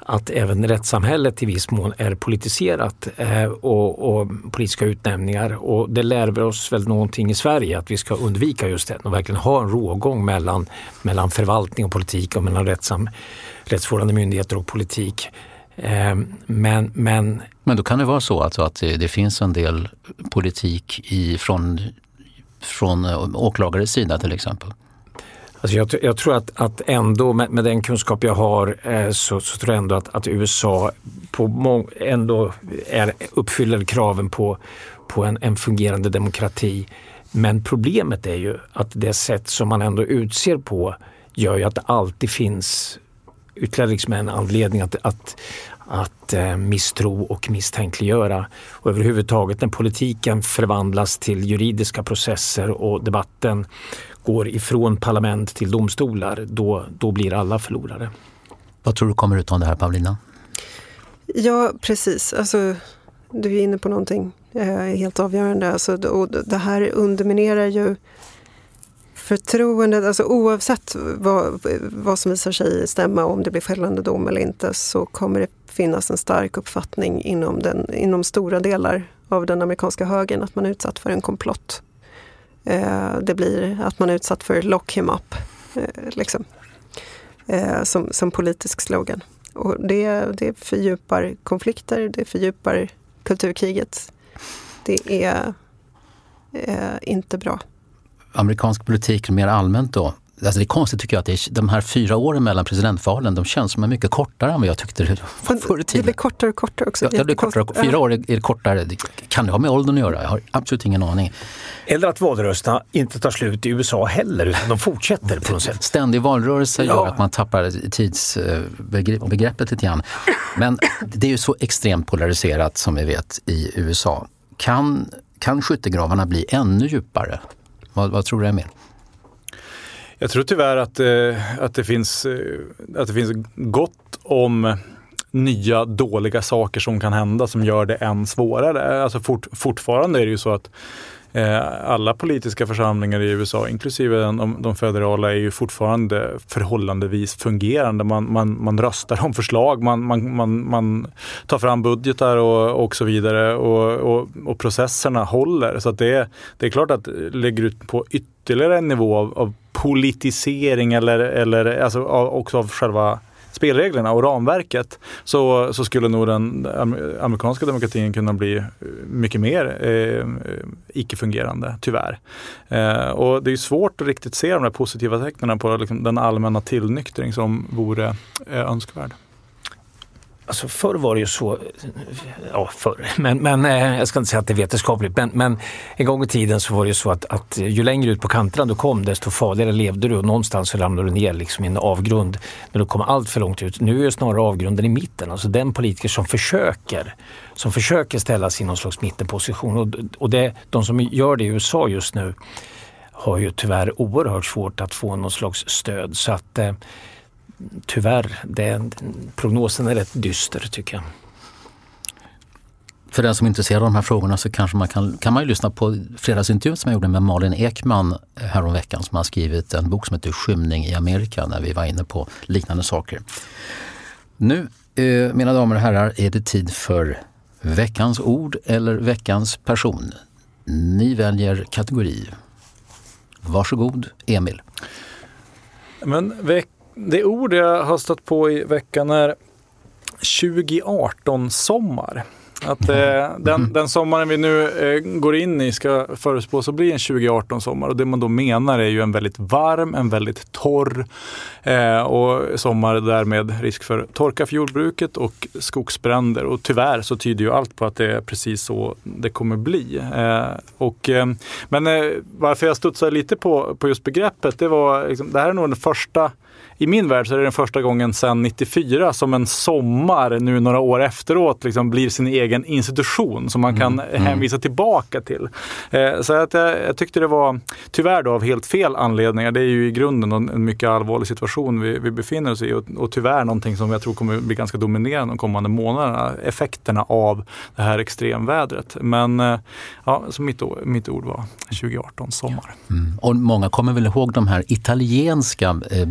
att även rättssamhället i viss mån är politiserat eh, och, och, politiska utnämningar. Och det lär vi oss väl någonting i Sverige att vi ska undvika just det och verkligen ha en rågång mellan, mellan förvaltning och politik och mellan rättssam, rättsvårdande myndigheter och politik. Eh, men, men, men då kan det vara så alltså att det, det finns en del politik i, från från eh, åklagares sida till exempel? Alltså jag, jag, tror att, att ändå med, med, den kunskap jag har eh, så, så, tror jag ändå att, att USA på mång, ändå är, uppfyller kraven på, på en, en, fungerande demokrati. Men problemet är ju att det sätt som man ändå utser på gör ju att det alltid finns ytterligare liksom en anledning att, att, att eh, misstro och misstänkliggöra. Och överhuvudtaget när politiken förvandlas till juridiska processer och debatten går ifrån parlament till domstolar, då, då blir alla förlorare. Vad tror du kommer ut av det här Paulina? Ja, precis. Alltså, du är inne på någonting eh, helt avgörande. Alltså, och det här underminerar ju förtroendet, alltså oavsett vad, vad som visar sig stämma, om det blir fällande dom eller inte, så kommer det finnas en stark uppfattning inom, den, inom stora delar av den amerikanska högern att man är utsatt för en komplott. Eh, det blir att man är utsatt för lock him up, eh, liksom. eh, som, som politisk slogan. Och det, det fördjupar konflikter, det fördjupar kulturkriget. Det är eh, inte bra amerikansk politik mer allmänt då. Alltså det är konstigt tycker jag att det är, de här fyra åren mellan presidentvalen, de känns som är mycket kortare än vad jag tyckte det var förr i tiden. Det blir kortare och kortare också. Ja, det blir kortare. Fyra år är kortare. Kan det ha med åldern att göra? Jag har absolut ingen aning. Eller att valrörelserna inte tar slut i USA heller, utan de fortsätter på något sätt. Ständig valrörelse gör att man tappar tidsbegreppet lite grann. Men det är ju så extremt polariserat som vi vet i USA. Kan, kan skyttegravarna bli ännu djupare? Vad, vad tror du Emil? Jag tror tyvärr att, eh, att, det finns, eh, att det finns gott om nya dåliga saker som kan hända som gör det än svårare. Alltså fort, fortfarande är det ju så att eh, alla politiska församlingar i USA, inklusive de, de federala, är ju fortfarande förhållandevis fungerande. Man, man, man röstar om förslag, man, man, man, man tar fram budgetar och, och så vidare och, och, och processerna håller. Så det, det är klart att lägger ut på ytterligare en nivå av, av politisering eller, eller alltså också av själva spelreglerna och ramverket så, så skulle nog den amerikanska demokratin kunna bli mycket mer eh, icke-fungerande, tyvärr. Eh, och det är svårt att riktigt se de där positiva tecknen på liksom, den allmänna tillnyktring som vore eh, önskvärd. Alltså förr var det ju så, ja förr, men, men eh, jag ska inte säga att det är vetenskapligt, men, men en gång i tiden så var det ju så att, att ju längre ut på kanterna du kom desto farligare levde du och någonstans så ramlade du ner liksom i en avgrund när du kom allt för långt ut. Nu är ju snarare avgrunden i mitten, alltså den politiker som försöker, som försöker ställa sig i någon slags mittenposition. Och, och det, de som gör det i USA just nu har ju tyvärr oerhört svårt att få någon slags stöd. Så att eh, tyvärr, det, prognosen är rätt dyster tycker jag. För den som är intresserad av de här frågorna så kanske man kan, kan man ju lyssna på fredagsintervjun som jag gjorde med Malin Ekman häromveckan som har skrivit en bok som heter Skymning i Amerika när vi var inne på liknande saker. Nu, eh, mina damer och herrar, är det tid för veckans ord eller veckans person. Ni väljer kategori. Varsågod, Emil. Men veck det ord jag har stött på i veckan är 2018-sommar. Att eh, den, mm. den sommaren vi nu eh, går in i ska förutspås att bli en 2018-sommar. Och det man då menar är ju en väldigt varm, en väldigt torr eh, och sommar därmed risk för torka för jordbruket och skogsbränder. Och tyvärr så tyder ju allt på att det är precis så det kommer bli. Eh, och, eh, men eh, varför jag studsade lite på, på just begreppet, det var liksom, det här är nog den första i min värld så är det den första gången sedan 94 som en sommar nu några år efteråt liksom blir sin egen institution som man kan Mm. hänvisa tillbaka till. Eh, så att jag, jag tyckte det var, tyvärr då av helt fel anledningar, det är ju i grunden en, mycket allvarlig situation vi, vi befinner oss i och, och tyvärr någonting som jag tror kommer bli ganska dominerande de kommande månaderna, effekterna av det här extremvädret. Men eh, ja, så mitt, ord- mitt ord var 2018 sommar. Mm. Och många kommer väl ihåg de här italienska eh,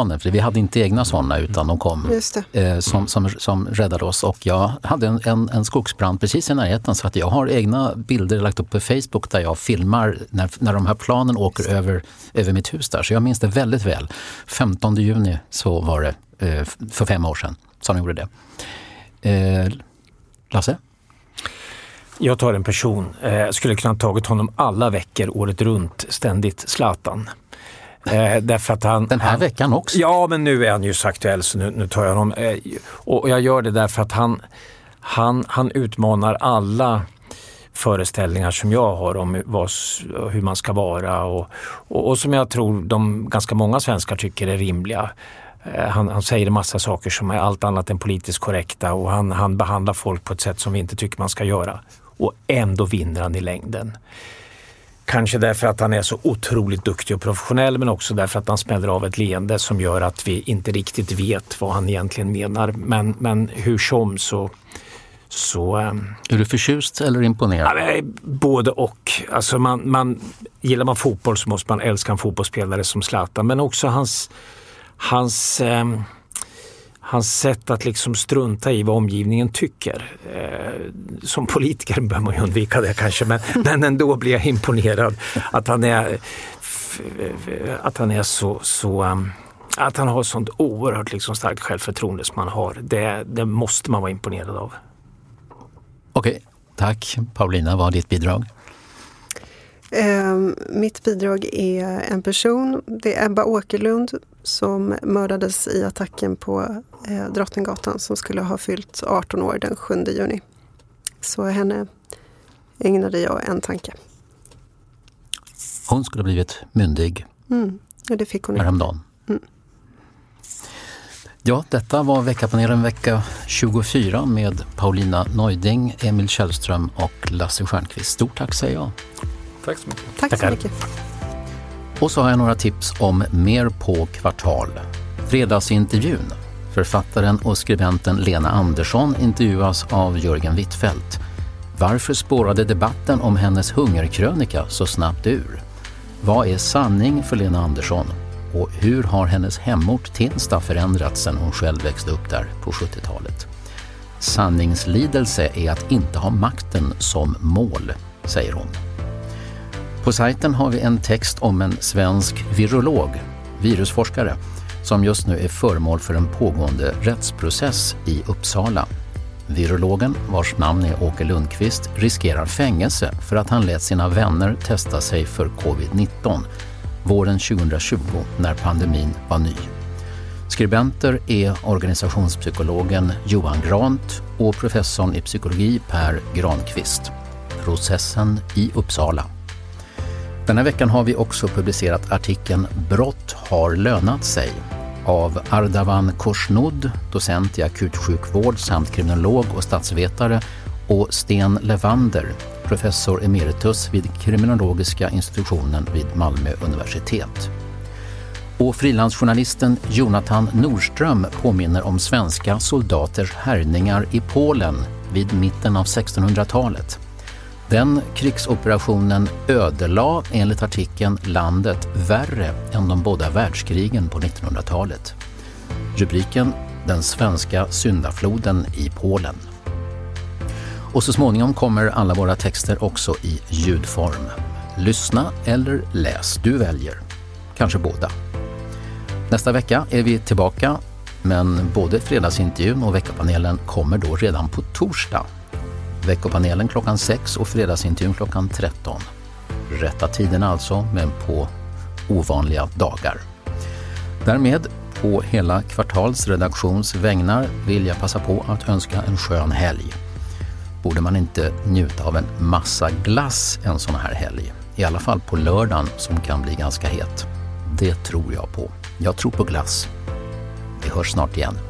brandplanen, för vi hade inte egna sådana utan de kom Just eh, som, som, som räddade oss. Och jag hade en, en, en skogsbrand precis i närheten så att jag har egna bilder lagt upp på Facebook där jag filmar när, när de här planen åker över, över mitt hus där. Så jag minns det väldigt väl. 15 juni så var det eh, för fem år sedan som de gjorde det. Eh, Lasse? Jag tar en person, eh, skulle kunna ha tagit honom alla veckor året runt, ständigt, Zlatan. Eh, därför att han, Den här han, veckan också? Ja, men nu är han ju så aktuell så nu, nu tar jag honom. Eh, och jag gör det därför att han, han, han utmanar alla föreställningar som jag har om vad, hur man ska vara och, och, och som jag tror de ganska många svenskar tycker är rimliga. Eh, Han, han säger en massa saker som är allt annat än politiskt korrekta och han, han behandlar folk på ett sätt som vi inte tycker man ska göra. Och ändå vinner han i längden. Kanske därför att han är så otroligt duktig och professionell men också därför att han smäller av ett leende som gör att vi inte riktigt vet vad han egentligen menar. Men, men hur som så, så ehm, Är du förtjust eller imponerad? Ja, Både och. Alltså man, man, gillar man fotboll så måste man älska en fotbollsspelare som Zlatan men också hans, hans, ehm, hans sätt att liksom strunta i vad omgivningen tycker. Eh, som politiker bör man ju undvika det kanske men, men ändå blir jag imponerad att han är, att han är så, så ehm, att han har sånt oerhört liksom starkt självförtroende som han har. Det, det måste man vara imponerad av. Okej, tack. Paulina, vad var ditt bidrag? Eh, mitt bidrag är en person, det är Ebba Åkerlund som mördades i attacken på eh, Drottninggatan som skulle ha fyllt 18 år den 7 juni. Så henne ägnade jag en tanke. Hon skulle ha blivit myndig Mm. Och det fick hon inte. häromdagen. Mm. Ja, detta var veckapanelen vecka 24 med Paulina Neuding, Emil Källström och Lasse Stjernkvist. Stort tack säger jag. Tack så mycket. Tack så mycket. Och så har jag några tips om mer på Kvartal. Fredagsintervjun. Författaren och skribenten Lena Andersson intervjuas av Jörgen Wittfeldt. Varför spårade debatten om hennes hungerkrönika så snabbt ur? Vad är sanning för Lena Andersson? Och hur har hennes hemort Tensta förändrats sedan hon själv växte upp där på 70-talet? Sanningslidelse är att inte ha makten som mål, säger hon. På sajten har vi en text om en svensk virolog, virusforskare, som just nu är föremål för en pågående rättsprocess i Uppsala. Virologen, vars namn är Åke Lundqvist, riskerar fängelse för att han lät sina vänner testa sig för covid-19 våren 2020 när pandemin var ny. Skribenter är organisationspsykologen Johan Grant och professorn i psykologi Per Granqvist. Processen i Uppsala. Den här veckan har vi också publicerat artikeln Brott har lönat sig av Ardavan Korsnod, docent i akutsjukvård samt kriminolog och statsvetare och Sten Levander, professor emeritus vid kriminologiska institutionen vid Malmö universitet. Och frilansjournalisten Jonathan Nordström påminner om svenska soldaters härjningar i Polen vid mitten av 1600-talet. Den krigsoperationen ödelade enligt artikeln landet värre än de båda världskrigen på 1900-talet. Rubriken Den svenska syndafloden i Polen. Och så småningom kommer alla våra texter också i ljudform. Lyssna eller läs, du väljer. Kanske båda. Nästa vecka är vi tillbaka, men både fredagsintervjun och veckopanelen kommer då redan på torsdag. Veckopanelen klockan 6 och fredagsintervjun klockan 13. Rätta tiderna alltså, men på ovanliga dagar. Därmed, på hela Kvartals redaktions vägnar, vill jag passa på att önska en skön helg. Borde man inte njuta av en massa glass en sån här helg? I alla fall på lördagen som kan bli ganska het. Det tror jag på. Jag tror på glass. Vi hörs snart igen.